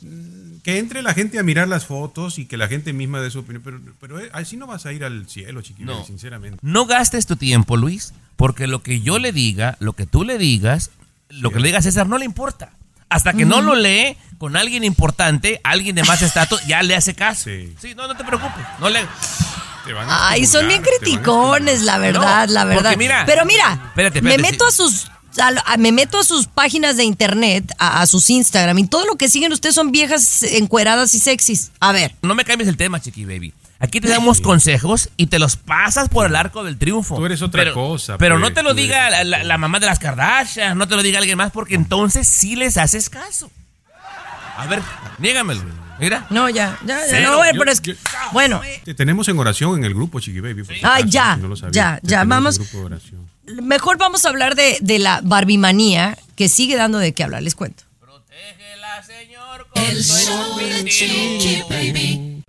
Que entre la gente a mirar las fotos y que la gente misma dé su opinión. Pero, pero eh, así no vas a ir al cielo, Chiqui No. Baby, sinceramente. No gastes tu tiempo, Luis, porque lo que yo le diga, lo que tú le digas, lo que le diga César no le importa. Hasta que no lo lee con alguien importante, alguien de más estatus, ya le hace caso. Sí. Sí, no, no te preocupes. No le... Ay, son bien criticones, la verdad, No, la verdad. mira- Pero mira, Espérate, me espérate, meto sí. a sus a lo- a- me meto a sus páginas de internet, a, a sus Instagram y todo lo que siguen ustedes son viejas encueradas y sexys. A ver, No me cambies el tema, Chiqui Baby. Aquí te damos consejos y te los pasas por el arco del triunfo. Tú eres otra Pero- cosa, Pero pues, no te lo diga eres- la- la mamá de las Kardashian, no te lo diga alguien más, porque entonces sí les haces caso. A ver, niégamelo. Mira. no ya, ya, ya, Cero. no, bueno, Yo- pero es que yo- bueno, Te tenemos en oración en el grupo, Chiqui Baby. por si Ay, acaso, ya, si no lo sabías. ya, Te ya, vamos. en grupo de oración. mejor vamos a hablar de, de la barbimanía que sigue dando de qué hablar, les cuento. Protégela, Señor, El show de Chiqui Baby.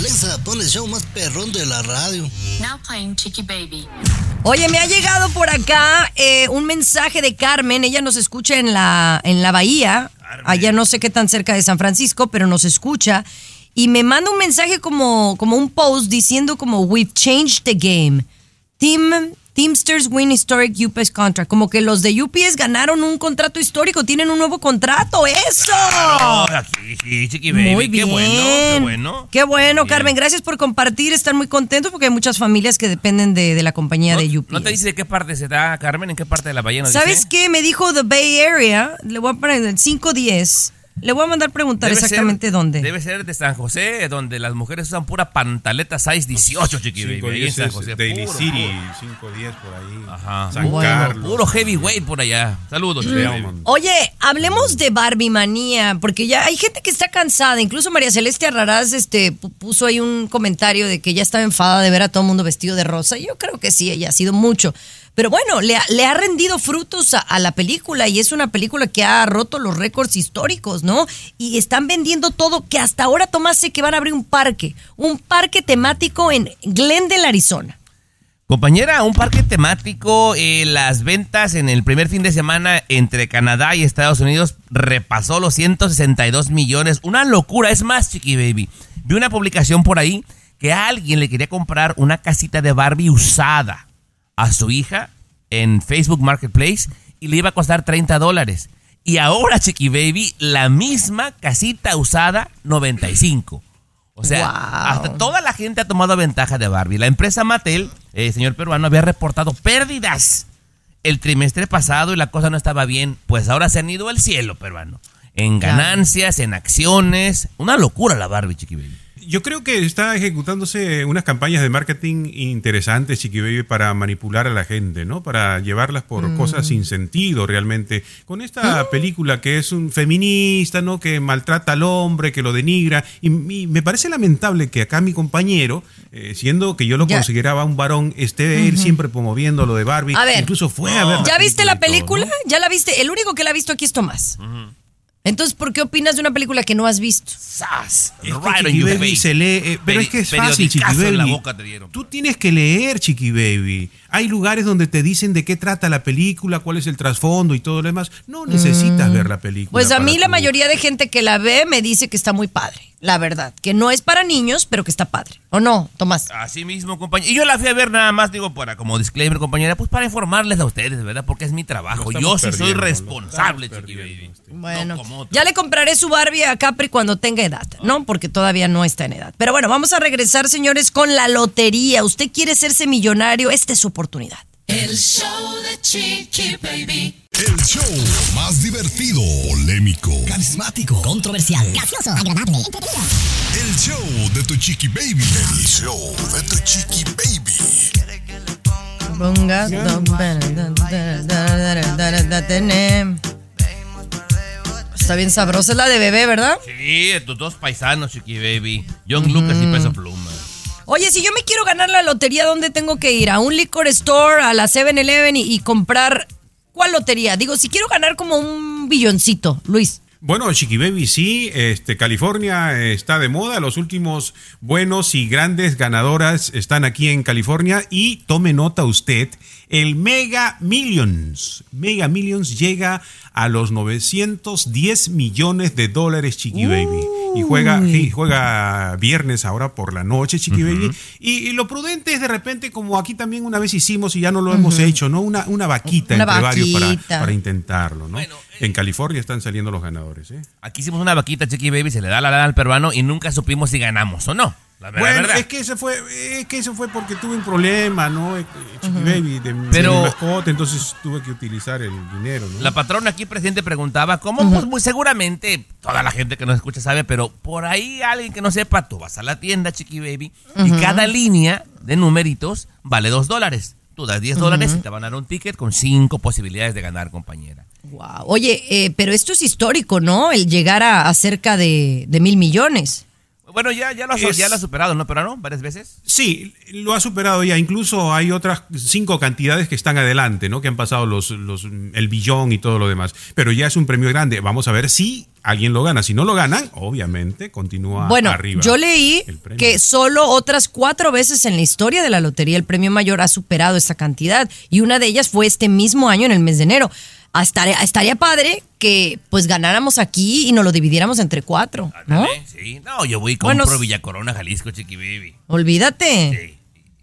Alexa, pon el show más perrón de la radio. Now playing Chicky Baby. Oye, me ha llegado por acá eh, un mensaje de Carmen. Ella nos escucha en la, en la bahía. Allá no sé qué tan cerca de San Francisco, pero nos escucha. Y me manda un mensaje como, como un post diciendo como We've changed the game. Team, Teamsters win historic UPS contract. Como que los de UPS ganaron un contrato histórico, tienen un nuevo contrato. ¡Eso! Oh, aquí, sí, Chiqui Baby. Muy bien. Qué bueno, qué bueno. Qué bueno, Bien. Carmen. Gracias por compartir. Están muy contentos porque hay muchas familias que dependen de, de la compañía de UPS. ¿No te dice de qué parte se da, Carmen? ¿En qué parte de la nos ¿Sabes dice? qué? Me dijo The Bay Area. Le voy a poner el 510. Le voy a mandar preguntar Debe exactamente ser- dónde. Debe ser de San José, donde las mujeres usan pura pantaleta size 18, Chiqui Baby. ahí en 510 San José. Daily puro, City, puro. 510 por ahí. Ajá. San Bueno. Carlos. Puro heavyweight por allá. Saludos. Beaumont. Oye, hablemos de Barbie manía, porque ya hay gente que está cansada. Incluso María Celeste Arraraz este, pu- puso ahí un comentario de que ya estaba enfadada de ver a todo el mundo vestido de rosa. Yo creo que sí, ella ha sido mucho. Pero bueno, le ha, rendido frutos a, la película y es una película que ha roto los récords históricos, ¿no? Y están vendiendo todo, que hasta ahora Tomás sé que van a abrir un parque, un parque temático en Glendale, Arizona. Compañera, un parque temático, eh, las ventas en el primer fin de semana entre Canadá y Estados Unidos repasó los 162 millones. Una locura, es más, Chiqui Baby. Vi una publicación por ahí que a alguien le quería comprar una casita de Barbie usada a su hija en Facebook Marketplace y le iba a costar 30 dólares. Y ahora, Chiqui Baby, la misma casita usada, 95. O sea, Wow. hasta toda la gente ha tomado ventaja de Barbie. La empresa Mattel, eh, señor peruano, había reportado pérdidas el trimestre pasado y la cosa no estaba bien. Pues ahora se han ido al cielo, peruano. en ganancias, en acciones. Una locura la Barbie, Chiqui Baby. Yo creo que está ejecutándose unas campañas de marketing interesantes, Chiqui Baby, para manipular a la gente, ¿no? Para llevarlas por Mm. cosas sin sentido realmente. Con esta película que es un feminista, ¿no? Que maltrata al hombre, que lo denigra. Y, y me parece lamentable que acá mi compañero, eh, siendo que yo lo Ya. consideraba un varón, esté él Ujú. siempre promoviendo lo de Barbie. A ver. Incluso fue a ver. ¿Ya viste la todo, película? ¿no? ¿Ya la viste? El único que la ha visto aquí es Tomás. Entonces, ¿por qué opinas de una película que no has visto? ¡Sas! Es que Chiqui your Baby se lee, eh, pero Peri- es que es fácil, Chiqui periodicazo en la Baby. boca te dieron. Tú tienes que leer, Chiqui Baby. Hay lugares donde te dicen de qué trata la película, cuál es el trasfondo y todo lo demás. No necesitas ver la película. Pues a mí la mayoría de gente que la ve me dice que está muy padre, la verdad. Que no es para niños, pero que está padre. ¿O no, Tomás? Así mismo, compañero. Y yo la fui a ver nada más, digo, para como disclaimer, compañera, pues para informarles a ustedes, ¿verdad? Porque es mi trabajo. Yo sí soy responsable, Chiqui Baby. Bueno, No ya le compraré su Barbie a Capri cuando tenga edad, ¿no? Porque todavía no está en edad. Pero bueno, vamos a regresar, señores, con la lotería. Usted quiere hacerse millonario, esta es su oportunidad. El show de Chiqui Baby. El show más divertido, polémico, Carismático, controversial, gracioso, agradable, el show de tu chiqui baby. El show de tu chiqui baby. Está bien sabrosa, es la de bebé, ¿verdad? Sí, de tus dos paisanos, Chiqui Baby. John Lucas y Peso Pluma. Oye, si yo me quiero ganar la lotería, ¿dónde tengo que ir? ¿A un liquor store, a la 7-Eleven y, y comprar cuál lotería? Digo, si quiero ganar como un billoncito, Luis. Bueno, Chiqui Baby, sí, este, California está de moda. Los últimos buenos y grandes ganadoras están aquí en California. Y tome nota usted, el Mega Millions. Mega Millions llega a los 910 millones de dólares, Chiqui Baby. Y juega, y juega viernes ahora por la noche, Chiqui Baby. Y, y lo prudente es de repente, como aquí también una vez hicimos y ya no lo hemos hecho, ¿no? Una, una vaquita Una entre varios para, para intentarlo, ¿no? en California están saliendo los ganadores, ¿eh? Aquí hicimos una vaquita, Chiqui Baby, se le da la lana al peruano y nunca supimos si ganamos o no. La verdad, Bueno, verdad. es que ese fue, es que eso fue porque tuve un problema, ¿no? Eh, Chiqui Baby, de, mi- Pero- mi mascota, entonces tuve que utilizar el dinero, ¿no? La patrona aquí presente preguntaba cómo, pues muy seguramente toda la gente que nos escucha sabe, pero por ahí alguien que no sepa, tú vas a la tienda, Chiqui Baby, y cada línea de numeritos vale dos dólares. Tú das 10 dólares y te van a dar un ticket con cinco posibilidades de ganar, compañera. Wow. Oye, eh, pero esto es histórico, ¿no? El llegar a, a cerca de, de mil millones. Bueno, ya, ya, lo, has, Es- ya lo has superado, ¿no, peruano? Varias veces. Sí, lo ha superado ya. Incluso hay otras cinco cantidades que están adelante, ¿no? Que han pasado los, los, el billón y todo lo demás. Pero ya es un premio grande. Vamos a ver si alguien lo gana. Si no lo ganan, obviamente continúa bueno, arriba. yo leí que solo otras cuatro veces en la historia de la lotería el premio mayor ha superado esa cantidad y una de ellas fue este mismo año en el mes de enero. Ah, Estaría, estaría padre que pues ganáramos aquí y nos lo dividiéramos entre cuatro, ¿no? Ándale, Sí, no, yo voy y Bueno, compro s- Villa Corona, Jalisco, Chiqui Baby. Olvídate.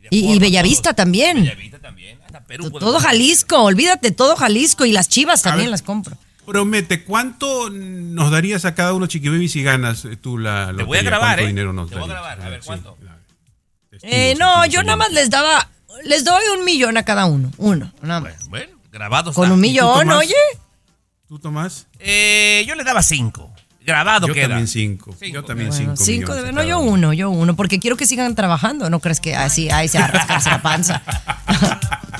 Y, y Bellavista todos. también. Bellavista también. Hasta Perú To- Todo. Jalisco, olvídate, todo Jalisco y las chivas también ver. las compro. Promete, ¿cuánto nos darías a cada uno, Chiqui Baby, si ganas eh, tú la Te voy a lotería? grabar, ¿Cuánto ¿eh? dinero nos Te voy a darías? grabar, a ver, sí, ¿cuánto? Eh, Testigos, no, testigos yo nada más oyentes. les daba, les doy un millón a cada uno, uno, nada más. Bueno, grabado Con está. un ¿Y tú, millón, oye. ¿Tú, Tomás? Eh, yo le daba cinco. Grabado Yo queda. también cinco. Cinco. Yo también Bueno, cinco. cinco de- no, yo uno, yo uno, porque quiero que sigan trabajando, no crees que así, ahí se va a rascarse la panza.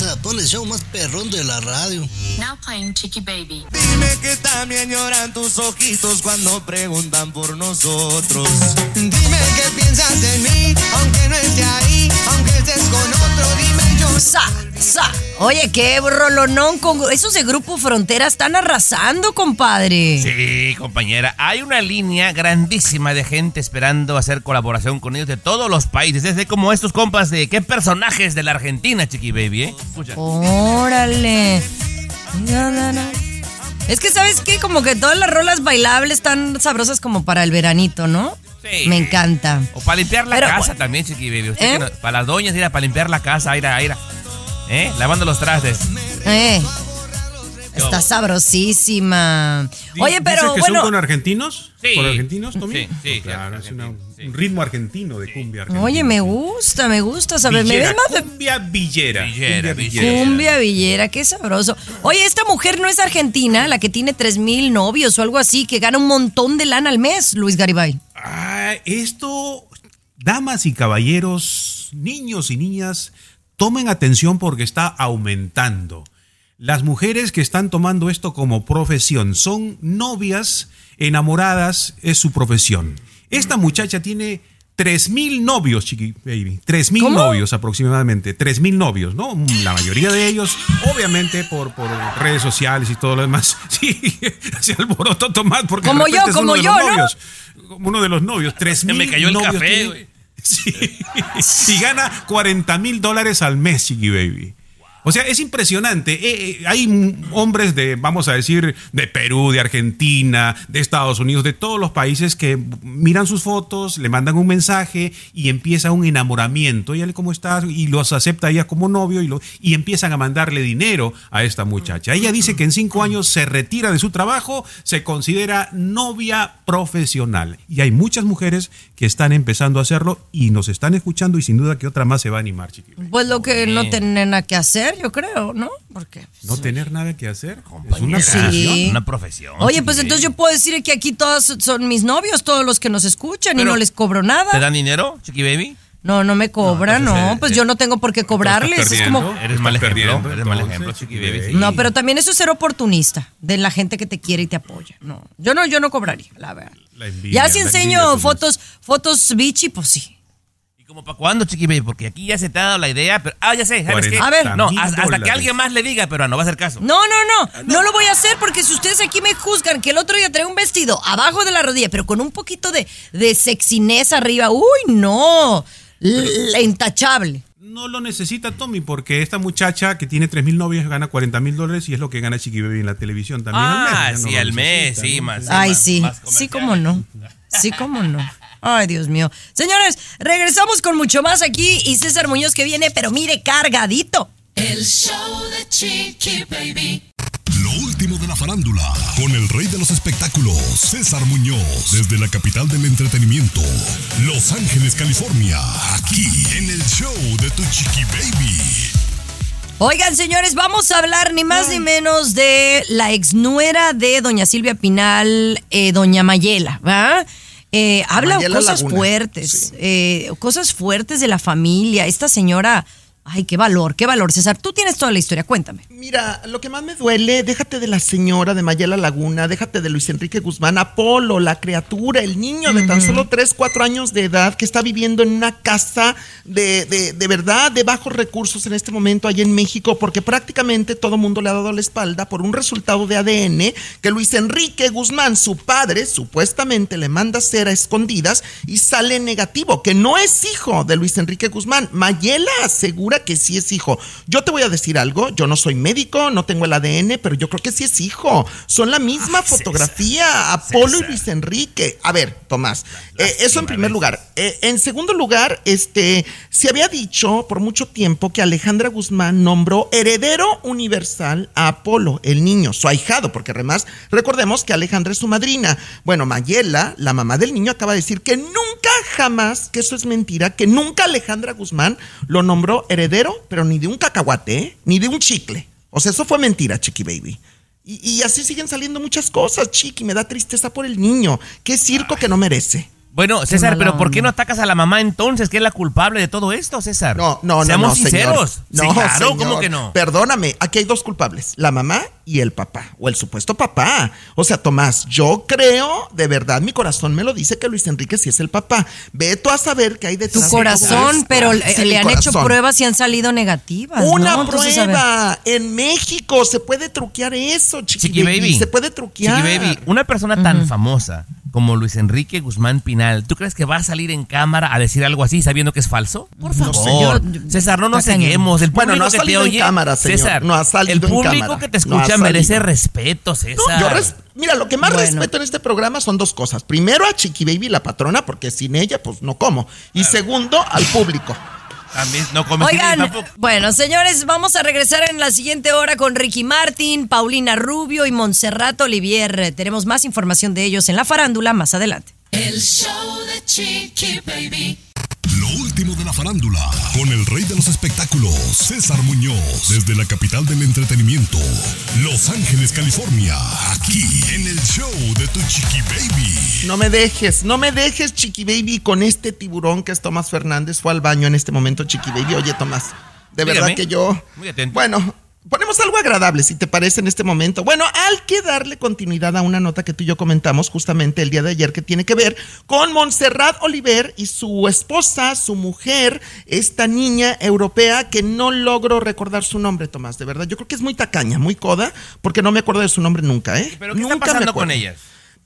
Alexa, pon el show más perrón de la radio. Now playing Chicky Baby. Dime que también lloran tus ojitos cuando preguntan por nosotros. Dime que piensas en mí, aunque no esté ahí, aunque estés con otro, dime yo. Sa, Oye, qué rolonón con esos de Grupo Frontera están arrasando, compadre. Sí, compañera. Hay una línea grandísima de gente esperando hacer colaboración con ellos de todos los países. Desde como estos compas de qué personajes de la Argentina, Chiqui Baby, ¿eh? Escucha. Órale. Es que, ¿sabes qué? Como que todas las rolas bailables están sabrosas como para el veranito, ¿no? Sí. Me encanta. O para limpiar la Pero, casa también, Chiqui Baby. Usted ¿Eh? que no- para las doñas, mira, para limpiar la casa, aira, aira. ¿Eh? Lavando los trastes. Eh. Está sabrosísima. Oye, pero ¿Dices que bueno. son con argentinos? Sí. ¿Con argentinos, Tommy? Sí, sí, claro. claro, Es una- argentino, sí. un ritmo argentino de cumbia argentina. Oye, me gusta, me gusta. ¿Sabes? Me ves más Cumbia villera. Villera, cumbia villera. Cumbia Villera, qué sabroso. Oye, esta mujer no es argentina, la que tiene tres mil novios o algo así, que gana un montón de lana al mes, Luis Garibay. Ah, esto, damas y caballeros, niños y niñas, tomen atención porque está aumentando. Las mujeres que están tomando esto como profesión son novias, enamoradas, es su profesión. Esta muchacha tiene 3.000 novios, chiqui baby. 3.000 ¿Cómo? novios aproximadamente. 3.000 novios, ¿no? La mayoría de ellos, obviamente, por, por redes sociales y todo lo demás. Sí, se alborotó Tomás porque de Como repente yo, es uno como de yo, los ¿no? novios. Como uno de los novios. 3.000 Se me cayó el novios café, tiene. Sí. Y gana 40 mil dólares al mes, Chiqui Baby. O sea, es impresionante. Eh, eh, hay hombres de, vamos a decir, de Perú, de Argentina, de Estados Unidos, de todos los países que miran sus fotos, le mandan un mensaje y empieza un enamoramiento. Y él, ¿cómo estás? Y los acepta ella como novio y, lo, y empiezan a mandarle dinero a esta muchacha. Ella dice que en cinco años se retira de su trabajo, se considera novia profesional. Y hay muchas mujeres que están empezando a hacerlo y nos están escuchando y sin duda que otra más se va a animar, Chiqui. Baby. Pues lo que no tienen nada que hacer, yo creo, ¿no? Porque. No tener nada que hacer. Es una Sí. profesión. Una profesión. Oye, pues entonces yo puedo decir que aquí todos son mis novios, todos los que nos escuchan y no les cobro ¿Te nada. dan dinero, Chiqui Baby? No, no me cobran, no, entonces, pues eh, yo no tengo por qué cobrarles. Es como. Eres mal ejemplo. Eres mal ejemplo, Chiqui Baby. No, pero también eso es ser oportunista de la gente que te quiere y te apoya. No, yo no, yo no cobraría, la verdad. La envidia, ya si enseño envidia, fotos, fotos bichi, pues sí. ¿Y como para cuándo, Chiqui Baby? Porque aquí ya se te ha dado la idea, pero... Ah, ya sé, ¿sabes qué? 40 A ver. No, hasta, hasta que alguien más le diga, pero no va a hacer caso. No, no, no, no lo voy a hacer porque si ustedes aquí me juzgan que el otro día trae un vestido abajo de la rodilla, pero con un poquito de, de sexiness arriba, uy, no, L- intachable. No lo necesita Tommy porque esta muchacha que tiene 3 mil novios gana 40 mil dólares y es lo que gana Chiqui Baby en la televisión también Ah, al mes. No sí, lo al mes, necesita, sí, ¿no? más. Ay, sí, más sí, cómo no, sí, cómo no. Ay, Dios mío. Señores, regresamos con mucho más aquí y César Muñoz que viene, pero mire, cargadito. El show de Chiqui Baby. Lo último de la farándula, con el rey de los espectáculos, César Muñoz, desde la capital del entretenimiento, Los Ángeles, California, aquí en el show de Tu Chiqui Baby. Oigan, señores, vamos a hablar ni más ni menos de la exnuera de doña Silvia Pinal, eh, doña Mayela, ¿va? Eh, habla cosas Laguna, fuertes, sí. eh, cosas fuertes de la familia. Esta señora, ay, qué valor, qué valor. César, tú tienes toda la historia, cuéntame. Mira, lo que más me duele, déjate de la señora de Mayela Laguna, déjate de Luis Enrique Guzmán, Apolo, la criatura, el niño de tan solo 3, 4 años de edad que está viviendo en una casa de, de, de verdad de bajos recursos en este momento allá en México, porque prácticamente todo mundo le ha dado la espalda por un resultado de ADN que Luis Enrique Guzmán, su padre, supuestamente le manda hacer a escondidas y sale negativo, que no es hijo de Luis Enrique Guzmán. Mayela asegura que sí es hijo. Yo te voy a decir algo, yo no soy médico, no tengo el ADN, pero yo creo que sí es hijo. Son la misma fotografía, Apolo y Luis Enrique. A ver, Tomás, eh, eso en primer lugar. Eh, en segundo lugar, este, se había dicho por mucho tiempo que Alejandra Guzmán nombró heredero universal a Apolo, el niño, su ahijado, porque además recordemos que Alejandra es su madrina. Bueno, Mayela, la mamá del niño, acaba de decir que nunca jamás, que eso es mentira, que nunca Alejandra Guzmán lo nombró heredero, pero ni de un cacahuate, ¿eh? ni de un chicle. O sea, eso fue mentira, Chiqui Baby. Y, y así siguen saliendo muchas cosas, Chiqui. Me da tristeza por el niño. Qué circo que no merece. Bueno, César, pero ¿por qué no atacas a la mamá entonces, que es la culpable de todo esto, César? No, no, no, Seamos no, sinceros. señor. Sí, No, claro, señor. ¿cómo que no? Perdóname, aquí hay dos culpables, la mamá y el papá, o el supuesto papá. O sea, Tomás, yo creo, de verdad, mi corazón me lo dice que Luis Enrique sí es el papá. Ve tú a saber qué hay detrás Tu corazón, pero Sí, le han hecho pruebas y han salido negativas. Una ¿no? Prueba en México se puede truquear eso, chiqui, Chiqui baby. Baby. Se puede truquear. Chiqui Baby, una persona tan famosa como Luis Enrique Guzmán Pinal, ¿tú crees que va a salir en cámara a decir algo así sabiendo que es falso? Por favor. Yo- César, no nos. El Bueno, público no ha que te salido en cámara, señor. César, No ha salido el en público cámara. que te No ha escucha merece respeto, César. No, yo res- Mira, lo que más Bueno. respeto en este programa son dos cosas. Primero a Chiqui Baby, la patrona, porque sin ella, pues no como. Y segundo, al público. También no comes Oigan, tampoco. bueno, señores, vamos a regresar en la siguiente hora con Ricky Martin, Paulina Rubio y Montserrat Olivier. Tenemos más información de ellos en la farándula más adelante. El show de Chiqui Baby. Lo último de la farándula, con el rey de los espectáculos, César Muñoz, desde la capital del entretenimiento, Los Ángeles, California, aquí en el show de Tu Chiqui Baby. No me dejes, no me dejes, Chiqui Baby, con este tiburón que es Tomás Fernández. Fue al baño en este momento, Chiqui Baby. Oye, Tomás, de verdad que yo. Muy atento. Bueno, ponemos algo agradable, si te parece, en este momento. Bueno, hay que darle continuidad a una nota que tú y yo comentamos justamente el día de ayer que tiene que ver con Montserrat Oliver y su esposa, su mujer, esta niña europea que no logro recordar su nombre, Tomás, de verdad. Yo creo que es muy tacaña, muy coda, porque no me acuerdo de su nombre nunca, ¿eh? ¿Pero qué nunca está me pasando con ellas?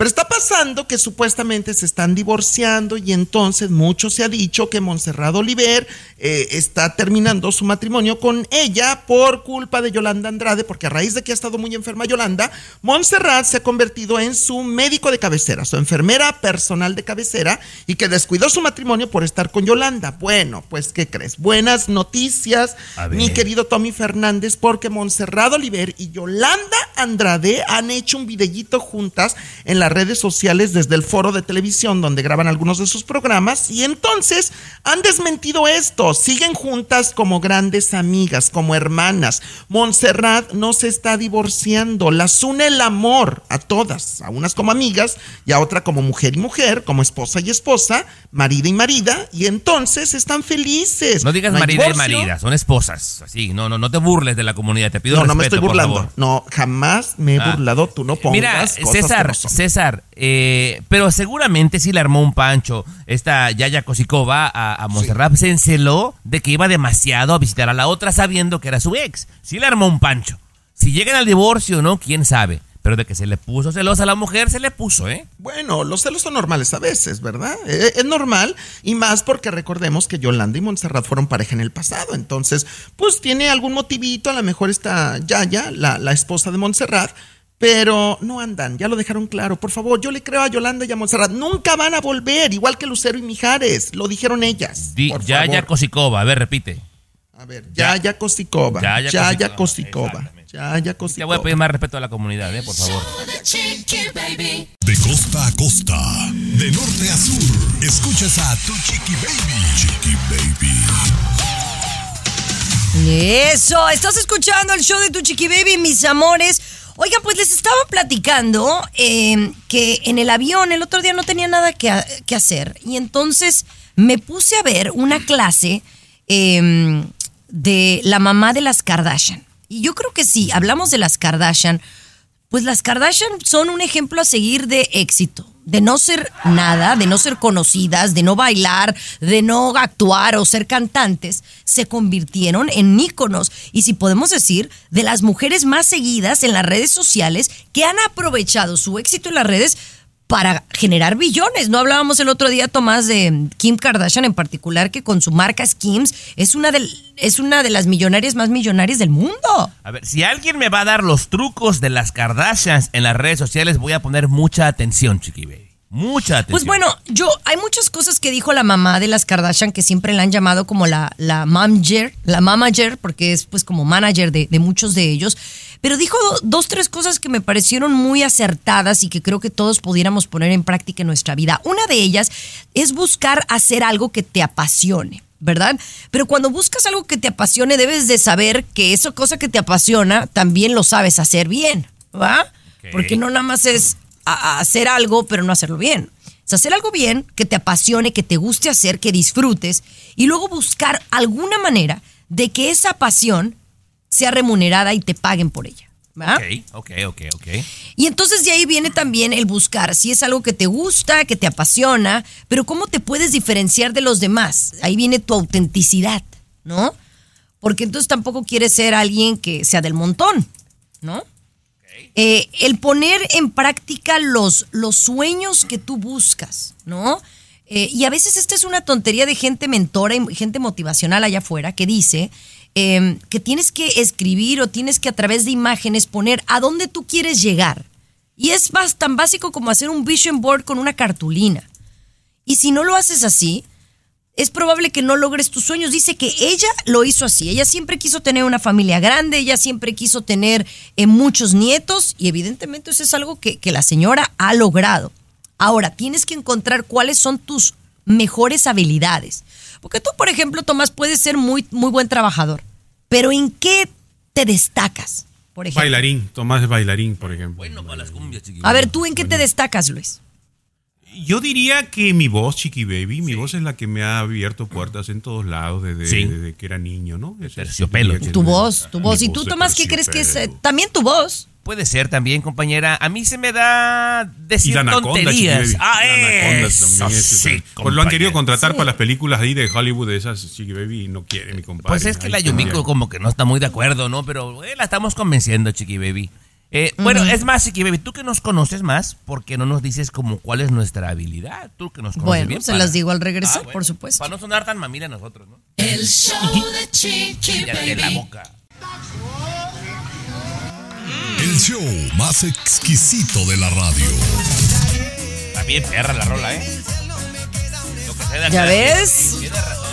Pero está pasando que supuestamente se están divorciando y entonces mucho se ha dicho que Montserrat Oliver eh, está terminando su matrimonio con ella por culpa de Yolanda Andrade, porque a raíz de que ha estado muy enferma Yolanda, Montserrat se ha convertido en su médico de cabecera, su enfermera personal de cabecera y que descuidó su matrimonio por estar con Yolanda. Bueno, pues ¿qué crees? Buenas noticias, mi querido Tommy Fernández, porque Montserrat Oliver y Yolanda Andrade han hecho un videíto juntas en las redes sociales desde el foro de televisión donde graban algunos de sus programas y entonces han desmentido esto. Siguen juntas como grandes amigas, como hermanas. Montserrat no se está divorciando, las une el amor a todas, a unas como amigas y a otra como mujer y mujer, como esposa y esposa, marida y marida y entonces están felices. No digas hay marida y marida, son esposas. Así, no, no, no te burles de la comunidad, te pido No, no me respeto, estoy burlando. No, jamás me he Ah. burlado. Tú no pongas Mira, cosas que César, no son. César, eh, pero seguramente sí le armó un pancho esta Yaya Kosikova a, a Montserrat. Se enceló de que iba demasiado a visitar a la otra sabiendo que era su ex. Sí le armó un pancho. Si llegan al divorcio o no, quién sabe. Pero de que se le puso celosa a la mujer, se le puso, ¿eh? Bueno, los celos son normales a veces, ¿verdad? Eh, es normal y más porque recordemos que Yolanda y Montserrat fueron pareja en el pasado. Entonces, pues tiene algún motivito, a lo mejor está Yaya, la, la esposa de Montserrat, pero no andan, ya lo dejaron claro. Por favor, yo le creo a Yolanda y a Montserrat. Nunca van a volver, igual que Lucero y Mijares. Lo dijeron ellas. Di- por Yaya favor. Kosikova, a ver, repite. A ver, Yaya Kosikova. Yaya Yaya Kosikova, Kosikova. Yaya Te voy a pedir más respeto a la comunidad, ¿eh? Por favor. The Chiqui Baby. De costa a costa, de norte a sur, escuchas a Tu Chiqui Baby. Chiqui Baby. Eso, estás escuchando el show de tu chiqui baby, mis amores. Oigan, pues les estaba platicando eh, que en el avión el otro día no tenía nada que, ha- que hacer y entonces me puse a ver una clase eh, de la mamá de las Kardashian. Y yo creo que sí, hablamos de las Kardashian, pues las Kardashian son un ejemplo a seguir de éxito, de no ser nada, de no ser conocidas, de no bailar, de no actuar o ser cantantes, se convirtieron en íconos. Y si podemos decir, de las mujeres más seguidas en las redes sociales que han aprovechado su éxito en las redes para generar billones. No hablábamos el otro día, Tomás, de Kim Kardashian en particular, que con su marca Skims es una de, es una de las millonarias más millonarias del mundo. A ver, si alguien me va a dar los trucos de las Kardashians en las redes sociales, voy a poner mucha atención, Chiqui Baby. Mucha atención. Pues bueno, yo hay muchas cosas que dijo la mamá de las Kardashian que siempre la han llamado como la, la manager, la manager, porque es pues como manager de, de muchos de ellos. Pero dijo do- dos, tres cosas que me parecieron muy acertadas y que creo que todos pudiéramos poner en práctica en nuestra vida. Una de ellas es buscar hacer algo que te apasione. ¿Verdad? Pero cuando buscas algo que te apasione, debes de saber que esa cosa que te apasiona también lo sabes hacer bien, ¿va? Porque no nada más es a- a hacer algo, pero no hacerlo bien. Es hacer algo bien, que te apasione, que te guste hacer, que disfrutes, y luego buscar alguna manera de que esa pasión sea remunerada y te paguen por ella. Ok, ok, ok, ok. Y entonces de ahí viene también el buscar si es algo que te gusta, que te apasiona, pero cómo te puedes diferenciar de los demás. Ahí viene tu autenticidad, ¿no? Porque entonces tampoco quieres ser alguien que sea del montón, ¿no? Eh, el poner en práctica los, los sueños que tú buscas, ¿no? Eh, y a veces esta es una tontería de gente mentora y gente motivacional allá afuera que dice eh, que tienes que escribir o tienes que a través de imágenes poner a dónde tú quieres llegar. Y es más, tan básico como hacer un vision board con una cartulina. Y si no lo haces así, es probable que no logres tus sueños. Dice que ella lo hizo así. Ella siempre quiso tener una familia grande, ella siempre quiso tener eh, muchos nietos y evidentemente eso es algo que, que la señora ha logrado. Ahora, tienes que encontrar cuáles son tus mejores habilidades. Porque tú, por ejemplo, Tomás, puedes ser muy, muy buen trabajador, pero ¿en qué te destacas? Por ejemplo. Bailarín, Tomás es bailarín, por ejemplo. Bueno, para las cumbias. A ver, ¿tú en qué te destacas, Luis? Yo diría que mi voz, Chiqui Baby, mi voz es la que me ha abierto puertas en todos lados desde, Sí. desde que era niño, ¿no? Terciopelo. Tu es- voz, tu voz. ¿Y tú, Tomás, qué crees que es? eh, también tu voz. Puede ser también, compañera. A mí se me da decir Y la anaconda, Chiqui tonterías. Baby. Ah, La anaconda eso también es- sí, Pues lo han querido contratar para las películas ahí de Hollywood de esas Chiqui Baby y no quiere, mi compadre. Pues es que Ahí la. Yumiko como que no está muy de acuerdo, ¿no? Pero eh, la estamos convenciendo, Chiqui Baby. Eh, Bueno, es más, Chiqui Baby, tú que nos conoces más, ¿por qué no nos dices como cuál es nuestra habilidad? Tú que nos conoces Bueno, bien. se para- las digo al regresar, Ah, bueno, por supuesto. Para no sonar tan mamila nosotros, ¿no? El show de Chiqui Cállate la Baby. boca. El show más exquisito de la radio. Está bien perra la rola, ¿eh? Lo que sea de ¿Ya ves? Tiene razón.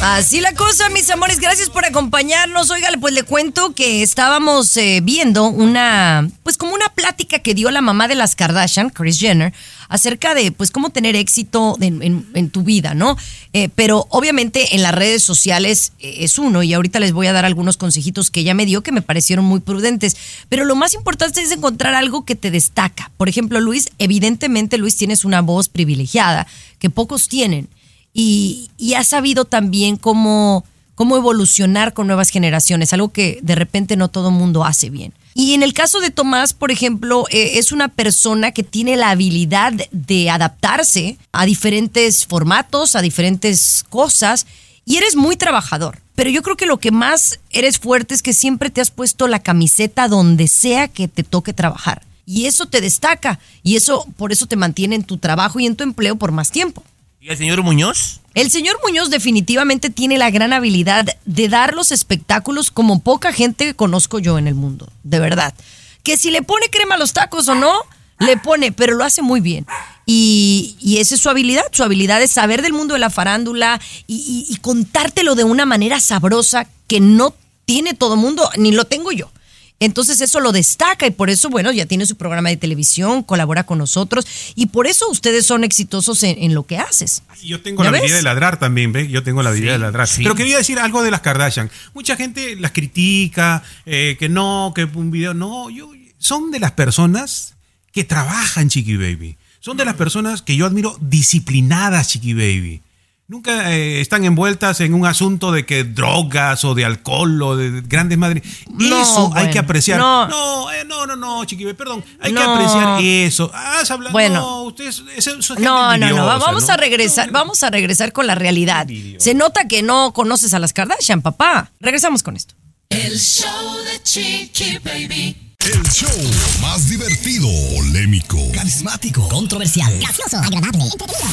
Así la cosa, mis amores, gracias por acompañarnos. Óigale, pues le cuento que estábamos eh, viendo una, pues como una plática que dio la mamá de las Kardashian, Kris Jenner, acerca de, pues, cómo tener éxito en tu vida, ¿no? Eh, pero obviamente en las redes sociales eh, es uno y ahorita les voy a dar algunos consejitos que ella me dio que me parecieron muy prudentes. Pero lo más importante es encontrar algo que te destaca. Por ejemplo, Luis, evidentemente, Luis, tienes una voz privilegiada que pocos tienen y, y ha sabido también cómo, cómo evolucionar con nuevas generaciones, algo que de repente no todo mundo hace bien. Y en el caso de Tomás, por ejemplo, eh, es una persona que tiene la habilidad de adaptarse a diferentes formatos, a diferentes cosas, y eres muy trabajador. Pero yo creo que lo que más eres fuerte es que siempre te has puesto la camiseta donde sea que te toque trabajar. Y eso te destaca, y eso por eso te mantiene en tu trabajo y en tu empleo por más tiempo. ¿Y el señor Muñoz? El señor Muñoz definitivamente tiene la gran habilidad de dar los espectáculos como poca gente que conozco yo en el mundo, de verdad. Que si le pone crema a los tacos o no, le pone, pero lo hace muy bien. Y, y esa es su habilidad, su habilidad es saber del mundo de la farándula y, y- y contártelo de una manera sabrosa que no tiene todo mundo, ni lo tengo yo. Entonces eso lo destaca y por eso, bueno, ya tiene su programa de televisión, colabora con nosotros y por eso ustedes son exitosos en, en lo que haces. Yo tengo ¿Ya la ves? habilidad de ladrar también, ¿ves? Yo tengo la habilidad Sí, de ladrar. sí. Pero quería decir algo de las Kardashian. Mucha gente las critica, eh, que no, que un video. No, yo, son de las personas que trabajan, Chiqui Baby. Son de las personas que yo admiro disciplinadas, Chiqui Baby. Nunca eh, están envueltas en un asunto de que drogas o de alcohol o de grandes madres. No, Eso hay que apreciar. no. No, eh, no, no, no, Chiqui Baby, perdón. Hay que apreciar eso. Has hablado. Bueno. No, ustedes, es No, no, no, vamos a regresar, vamos a regresar con la realidad. Se nota que no conoces a las Kardashian, papá. Regresamos con esto. El show de Chiqui Baby. El show más divertido, polémico, Carismático, controversial, gracioso, agradable, entretenido.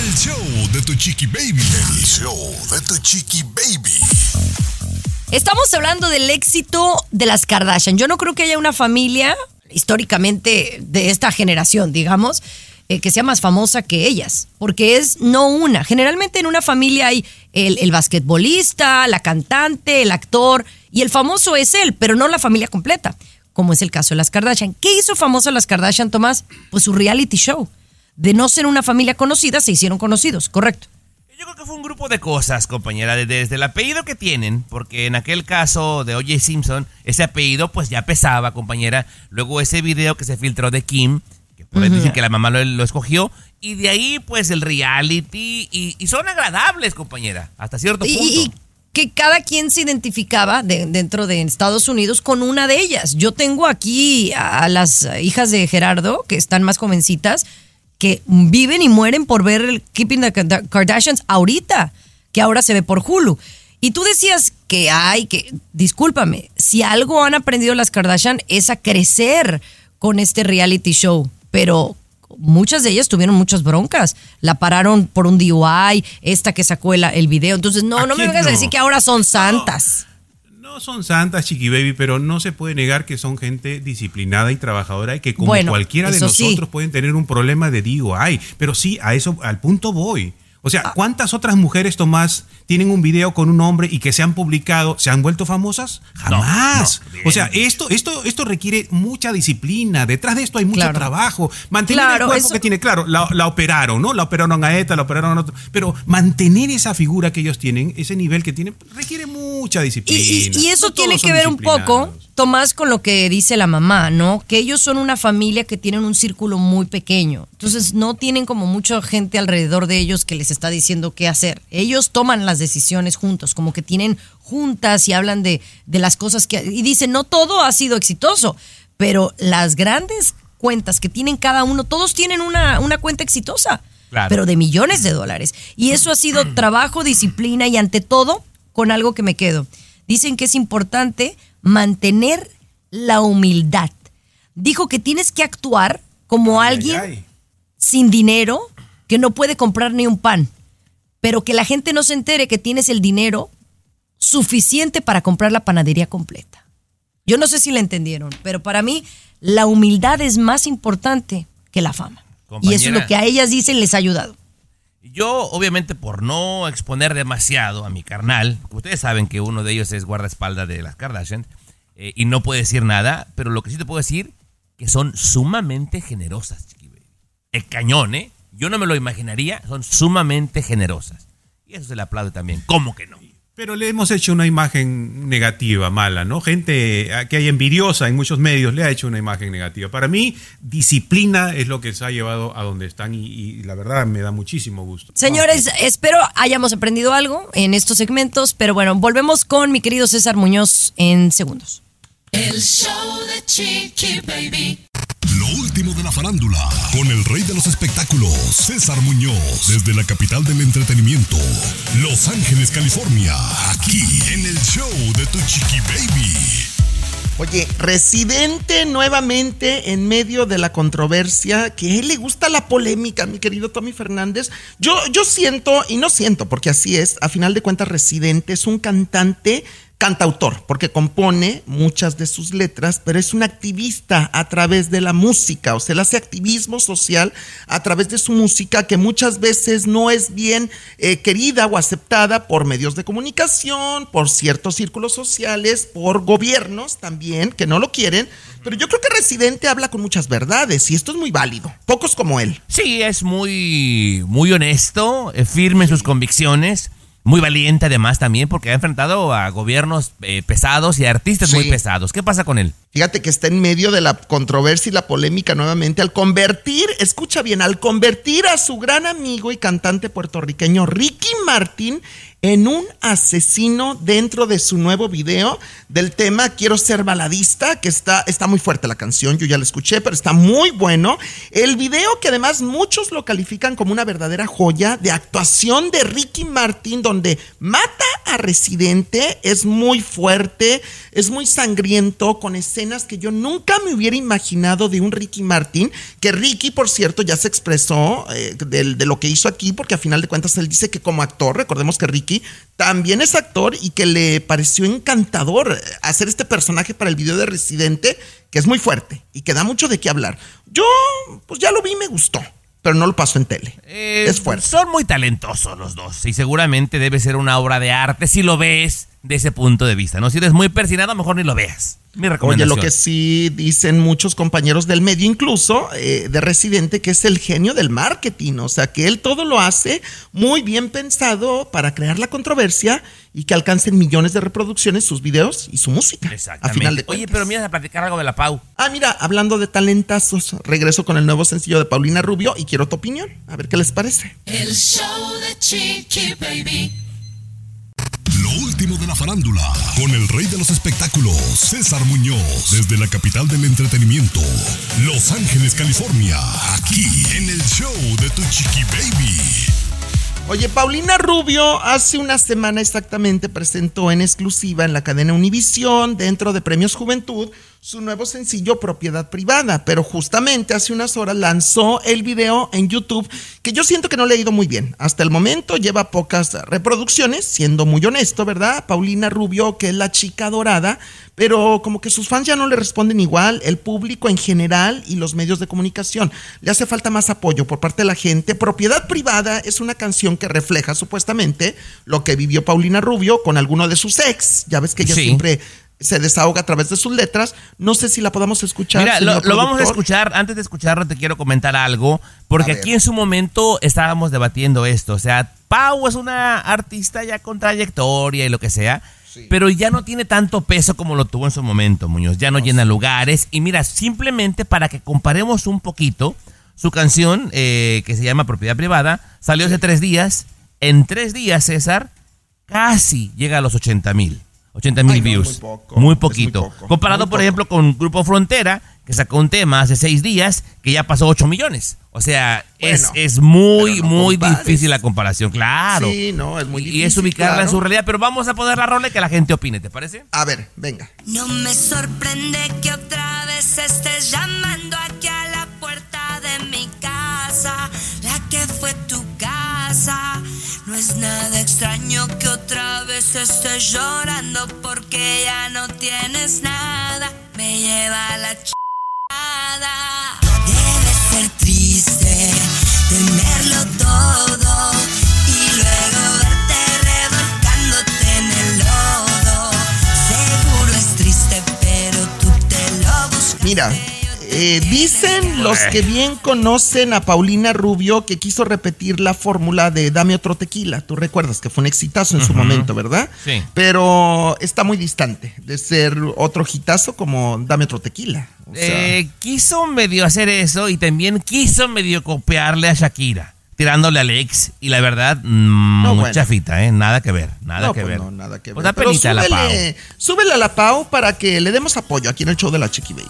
el show de tu chiqui baby. El show de tu chiqui baby. Estamos hablando del éxito de las Kardashian. Yo no creo que haya una familia históricamente de esta generación, digamos, eh, que sea más famosa que ellas, porque es no una. Generalmente en una familia hay el, el basquetbolista, la cantante, el actor, y el famoso es él, pero no la familia completa, como es el caso de las Kardashian. ¿Qué hizo famoso a las Kardashian, Tomás? Pues su reality show. De no ser una familia conocida, se hicieron conocidos, correcto. Yo creo que fue un grupo de cosas, compañera, de- desde el apellido que tienen, porque en aquel caso de O.J. Simpson, ese apellido pues ya pesaba, compañera. Luego ese video que se filtró de Kim, que por ahí dicen que la mamá lo, lo escogió, y de ahí pues el reality, y, y son agradables, compañera, hasta cierto Y- punto. Y, que cada quien se identificaba de- dentro de Estados Unidos con una de ellas. Yo tengo aquí a las hijas de Gerardo, que están más jovencitas, que viven y mueren por ver el Keeping the Karda- Kardashians ahorita, que ahora se ve por Hulu. Y tú decías que hay que, discúlpame, si algo han aprendido las Kardashian es a crecer con este reality show, pero muchas de ellas tuvieron muchas broncas. La pararon por un DUI, esta que sacó el, el video. Entonces, no, ¿A no me vengas a decir que ahora son santas. No son santas, Chiqui Baby, pero no se puede negar que son gente disciplinada y trabajadora y que como Bueno, cualquiera de sí. nosotros pueden tener un problema de ay, pero sí, a eso, al punto voy. O Ah. sea, ¿cuántas otras mujeres, Tomás, tienen un video con un hombre y que se han publicado, se han vuelto famosas? Jamás. no, o sea, esto, esto, esto requiere mucha disciplina. Detrás de esto hay mucho Claro. trabajo. Mantener Claro, el cuerpo eso- que tiene, claro, la, la operaron, ¿no? La operaron a esta, la operaron a otro. Pero mantener esa figura que ellos tienen, ese nivel que tienen, requiere mucha disciplina. y- y eso No tiene que ver un poco. Tomás, con lo que dice la mamá, ¿no? Que ellos son una familia que tienen un círculo muy pequeño. Entonces no tienen como mucha gente alrededor de ellos que les está diciendo qué hacer. Ellos toman las decisiones juntos, como que tienen juntas y hablan de, de las cosas que... Y dicen, no todo ha sido exitoso, pero las grandes cuentas que tienen cada uno, todos tienen una, una cuenta exitosa, Claro. pero de millones de dólares. Y eso ha sido trabajo, disciplina y ante todo, con algo que me quedo. Dicen que es importante mantener la humildad. Dijo que tienes que actuar como alguien Ay, ay. sin dinero que no puede comprar ni un pan, pero que la gente no se entere que tienes el dinero suficiente para comprar la panadería completa. Yo no sé si la entendieron, pero para mí la humildad es más importante que la fama. Y eso es lo que a ellas dicen les ha ayudado. Yo, obviamente, por no exponer demasiado a mi carnal, ustedes saben que uno de ellos es guardaespaldas de las Kardashian, eh, y no puede decir nada, pero lo que sí te puedo decir, que son sumamente generosas, chiqui. El cañón, ¿eh? Yo no me lo imaginaría, son sumamente generosas. Y eso se le aplaude también. ¿Cómo que no? Pero le hemos hecho una imagen negativa, mala, ¿no? Gente eh, que hay envidiosa en muchos medios le ha hecho una imagen negativa. Para mí, disciplina es lo que se ha llevado a donde están y, y la verdad me da muchísimo gusto. Señores, espero hayamos aprendido algo en estos segmentos, pero bueno, volvemos con mi querido César Muñoz en segundos. El show de Chiqui Baby. Último de la farándula, con el rey de los espectáculos, César Muñoz, desde la capital del entretenimiento, Los Ángeles, California, aquí en el show de Tu Chiqui Baby. Oye, Residente nuevamente en medio de la controversia, que a él le gusta la polémica, mi querido Tommy Fernández. Yo, yo siento, y no siento, porque así es, a final de cuentas Residente es un cantante cantautor, porque compone muchas de sus letras, pero es un activista a través de la música, o sea, él hace activismo social a través de su música que muchas veces no es bien eh, querida o aceptada por medios de comunicación, por ciertos círculos sociales, por gobiernos también que no lo quieren, pero yo creo que Residente habla con muchas verdades y esto es muy válido, pocos como él. Sí, es muy, muy honesto, eh, firme en sus convicciones, muy valiente además también, porque ha enfrentado a gobiernos eh, pesados y a artistas muy pesados. ¿Qué pasa con él? Fíjate que está en medio de la controversia y la polémica nuevamente al convertir, escucha bien, al convertir a su gran amigo y cantante puertorriqueño Ricky Martin en un asesino dentro de su nuevo video del tema Quiero ser baladista, que está, está muy fuerte la canción, yo ya la escuché, pero está muy bueno. El video que además muchos lo califican como una verdadera joya de actuación de Ricky Martin, donde mata a Residente, es muy fuerte, es muy sangriento, con escenas que yo nunca me hubiera imaginado de un Ricky Martin, que Ricky, por cierto, ya se expresó eh, del- de, lo que hizo aquí, porque a final de cuentas él dice que como actor, recordemos que Ricky también es actor y que le pareció encantador hacer este personaje para el video de Residente, que es muy fuerte y que da mucho de qué hablar. Yo, pues ya lo vi, me gustó, pero no lo paso en tele. Eh, es fuerte. Son muy talentosos los dos y seguramente debe ser una obra de arte si lo ves de ese punto de vista. ¿no? Si eres muy persinado, mejor ni lo veas. Mi Oye, recomendación. lo que sí dicen muchos compañeros del medio, incluso eh, de Residente, que es el genio del marketing, o sea, que él todo lo hace muy bien pensado para crear la controversia y que alcancen millones de reproducciones sus videos y su música. A Exactamente. final de Oye, pero mira a platicar algo de la Pau. Ah, mira, hablando de talentazos, regreso con el nuevo sencillo de Paulina Rubio y quiero tu opinión, a ver qué les parece. El show de Chiqui Baby. Último de la farándula, con el rey de los espectáculos, César Muñoz, desde la capital del entretenimiento, Los Ángeles, California, aquí en el show de Tu Chiqui Baby. Oye, Paulina Rubio hace una semana exactamente presentó en exclusiva en la cadena Univisión, dentro de Premios Juventud, su nuevo sencillo Propiedad Privada, pero justamente hace unas horas lanzó el video en YouTube que yo siento que no le ha ido muy bien. Hasta el momento lleva pocas reproducciones, siendo muy honesto, ¿verdad? Paulina Rubio, que es la chica dorada, pero como que sus fans ya no le responden igual, el público en general y los medios de comunicación. Le hace falta más apoyo por parte de la gente. Propiedad Privada es una canción que refleja supuestamente lo que vivió Paulina Rubio con alguno de sus ex. Ya ves que ella Sí. siempre se desahoga a través de sus letras. No sé si la podamos escuchar. Mira, lo, lo vamos a escuchar. Antes de escucharlo, te quiero comentar algo. Porque aquí en su momento estábamos debatiendo esto. O sea, Pau es una artista ya con trayectoria y lo que sea. Pero ya no tiene tanto peso como lo tuvo en su momento, Muñoz. Ya no llena lugares. Y mira, simplemente para que comparemos un poquito, su canción, eh, que se llama Propiedad Privada, salió hace tres días. En tres días, César, casi llega a los 80 mil. 80 mil no, views. muy poco, Muy es muy poquito. poco, Comparado, muy por poco. ejemplo, con Grupo Frontera, que sacó un tema hace seis días, que ya pasó 8 millones. O sea, es, Bueno, es muy, no muy compares. difícil la comparación, claro. Sí, no, es muy Y- difícil. Y es ubicarla en su realidad, pero vamos a poner la rola y que la gente opine, ¿te parece? A ver, venga. No me sorprende que otra vez estés llamando aquí a la puerta de mi casa, es nada extraño que otra vez estés llorando porque ya no tienes nada. Me lleva la chingada. Debe ser triste tenerlo todo y luego verte revolcándote en el lodo. Seguro es triste, pero tú te lo buscas. Mira, eh, dicen los que bien conocen a Paulina Rubio que quiso repetir la fórmula de Dame otro tequila. Tú recuerdas que fue un exitazo en su momento, ¿verdad? Sí. Pero está muy distante de ser otro hitazo como Dame otro tequila. O sea, Eh, quiso medio hacer eso y también quiso medio copiarle a Shakira, tirándole al ex. Y la verdad, mm, No, mucha bueno. fita, ¿eh? Nada que ver, nada no, que pues ver. no, nada que ver. Pues da Pero a la Pau. súbele a la Pau para que le demos apoyo aquí en el show de la Chiqui Baby.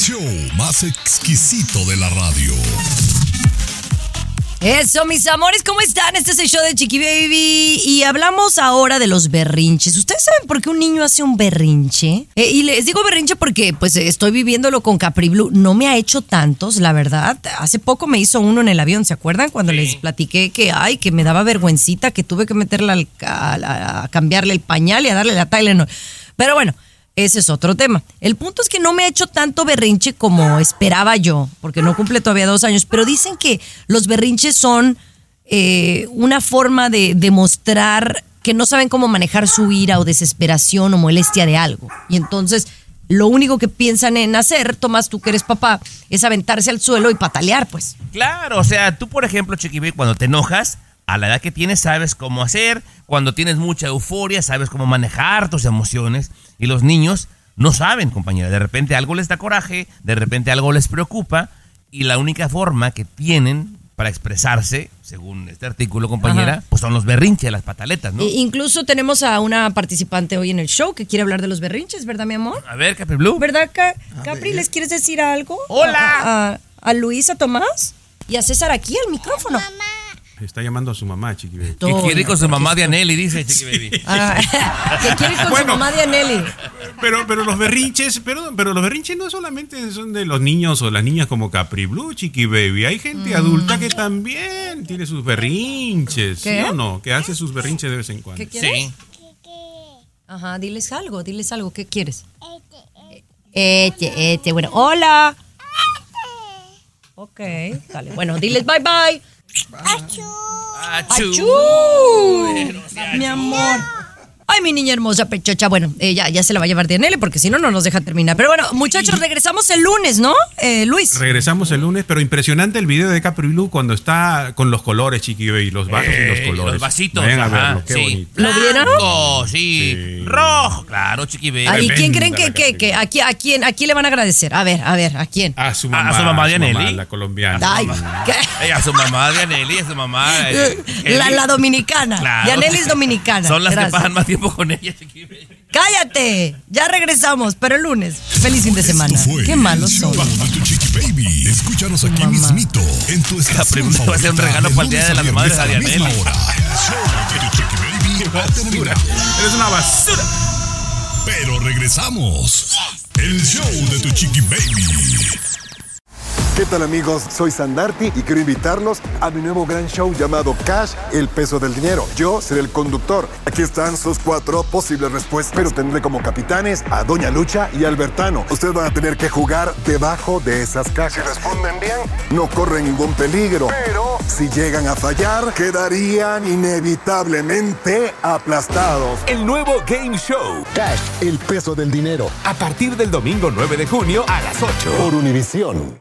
Show más exquisito de la radio. Eso, mis amores, ¿cómo están? Este es el show de Chiqui Baby y hablamos ahora de los berrinches. ¿Ustedes saben por qué un niño hace un berrinche? Eh, y les digo berrinche porque pues estoy viviéndolo con Capri Blue. No me ha hecho tantos, la verdad. Hace poco me hizo uno en el avión, ¿se acuerdan? Cuando les platiqué que, ay, que me daba vergüencita, que tuve que meterla al- a, a- a cambiarle el pañal y a darle la Tylenol. Pero bueno, ese es otro tema. El punto es que no me ha hecho tanto berrinche como esperaba yo, porque no cumple todavía dos años, pero dicen que los berrinches son eh, una forma de demostrar que no saben cómo manejar su ira o desesperación o molestia de algo. Y entonces lo único que piensan en hacer, Tomás, tú que eres papá, es aventarse al suelo y patalear, pues. Claro, o sea, tú por ejemplo, Chiqui cuando te enojas, a la edad que tienes sabes cómo hacer, cuando tienes mucha euforia sabes cómo manejar tus emociones y los niños no saben, compañera, de repente algo les da coraje, de repente algo les preocupa y la única forma que tienen para expresarse, según este artículo, compañera, Ajá. pues son los berrinches, las pataletas, ¿no? E- incluso tenemos a una participante hoy en el show que quiere hablar de los berrinches, ¿verdad, mi amor? A ver, Capri Blue. ¿Verdad, Ca- Capri? ¿Les quieres decir algo? Hola. A, a- a Luis, a Tomás y a César aquí al micrófono. Está llamando a su mamá, Chiqui Baby. Que quiere con su mamá de Aneli, dice Chiqui Baby. Ah, que quiere con Bueno. su mamá de Aneli. Pero, pero los berrinches, pero, pero los berrinches no solamente son de los niños o las niñas como Capri Blue, Chiqui Baby. Hay gente adulta que también tiene sus berrinches, ¿Qué? ¿sí o no? Que hace sus berrinches de vez en cuando. ¿Qué quieres? Sí. Ajá, diles algo, diles algo. ¿Qué quieres? Este, este, bueno, hola. Ok, dale. Bueno, diles bye bye. Achú. ¡Achú! Mi amor. Ay, mi niña hermosa, pechocha. Bueno, eh, ya, ya se la va a llevar Dianele porque si no, no nos deja terminar. Pero bueno, muchachos, regresamos el lunes, ¿no? Eh, Luis. Regresamos el lunes, pero impresionante el video de Capri Blue cuando está con los colores, Chiqui Baby, los vasos y los Eh, colores. Los vasitos. Vayan a ajá, verlo, qué sí. bonito. ¿Lo vieron? Blanco, sí. Rojo, claro, Chiqui. Ay, ¿Y quién creen que, la que, que a, quién- a quién a quién le van a agradecer? A ver, a ver, ¿a quién? A su mamá. a su mamá de Aneli. la colombiana. Ay, a su mamá de Aneli, a su mamá. eh, La, dominicana. Claro. Yaneli es dominicana. Son las Gracias. que pasan más tiempo con ella. Cállate. Ya regresamos, pero el lunes. Feliz fin de semana. fue Qué malos son. Baby. Escucha escucharnos aquí mismito en tu estación pregunta va a ser un regalo para el Día lunes de a las Madres a Dianela. hora. El show de tu Chiqui Baby ha terminado. Eres una basura. Pero regresamos. El show de tu Chiqui Baby. ¿Qué tal amigos? Soy Sandarti y quiero invitarlos a mi nuevo gran show llamado Cash, el peso del dinero. Yo seré el conductor. Aquí están sus cuatro posibles respuestas, pero tendré como capitanes a Doña Lucha y Albertano. Ustedes van a tener que jugar debajo de esas cajas. Si responden bien, no corren ningún peligro. Pero si llegan a fallar, quedarían inevitablemente aplastados. El nuevo Game Show. Cash, el peso del dinero. A partir del domingo 9 de junio a las 8. Por Univisión.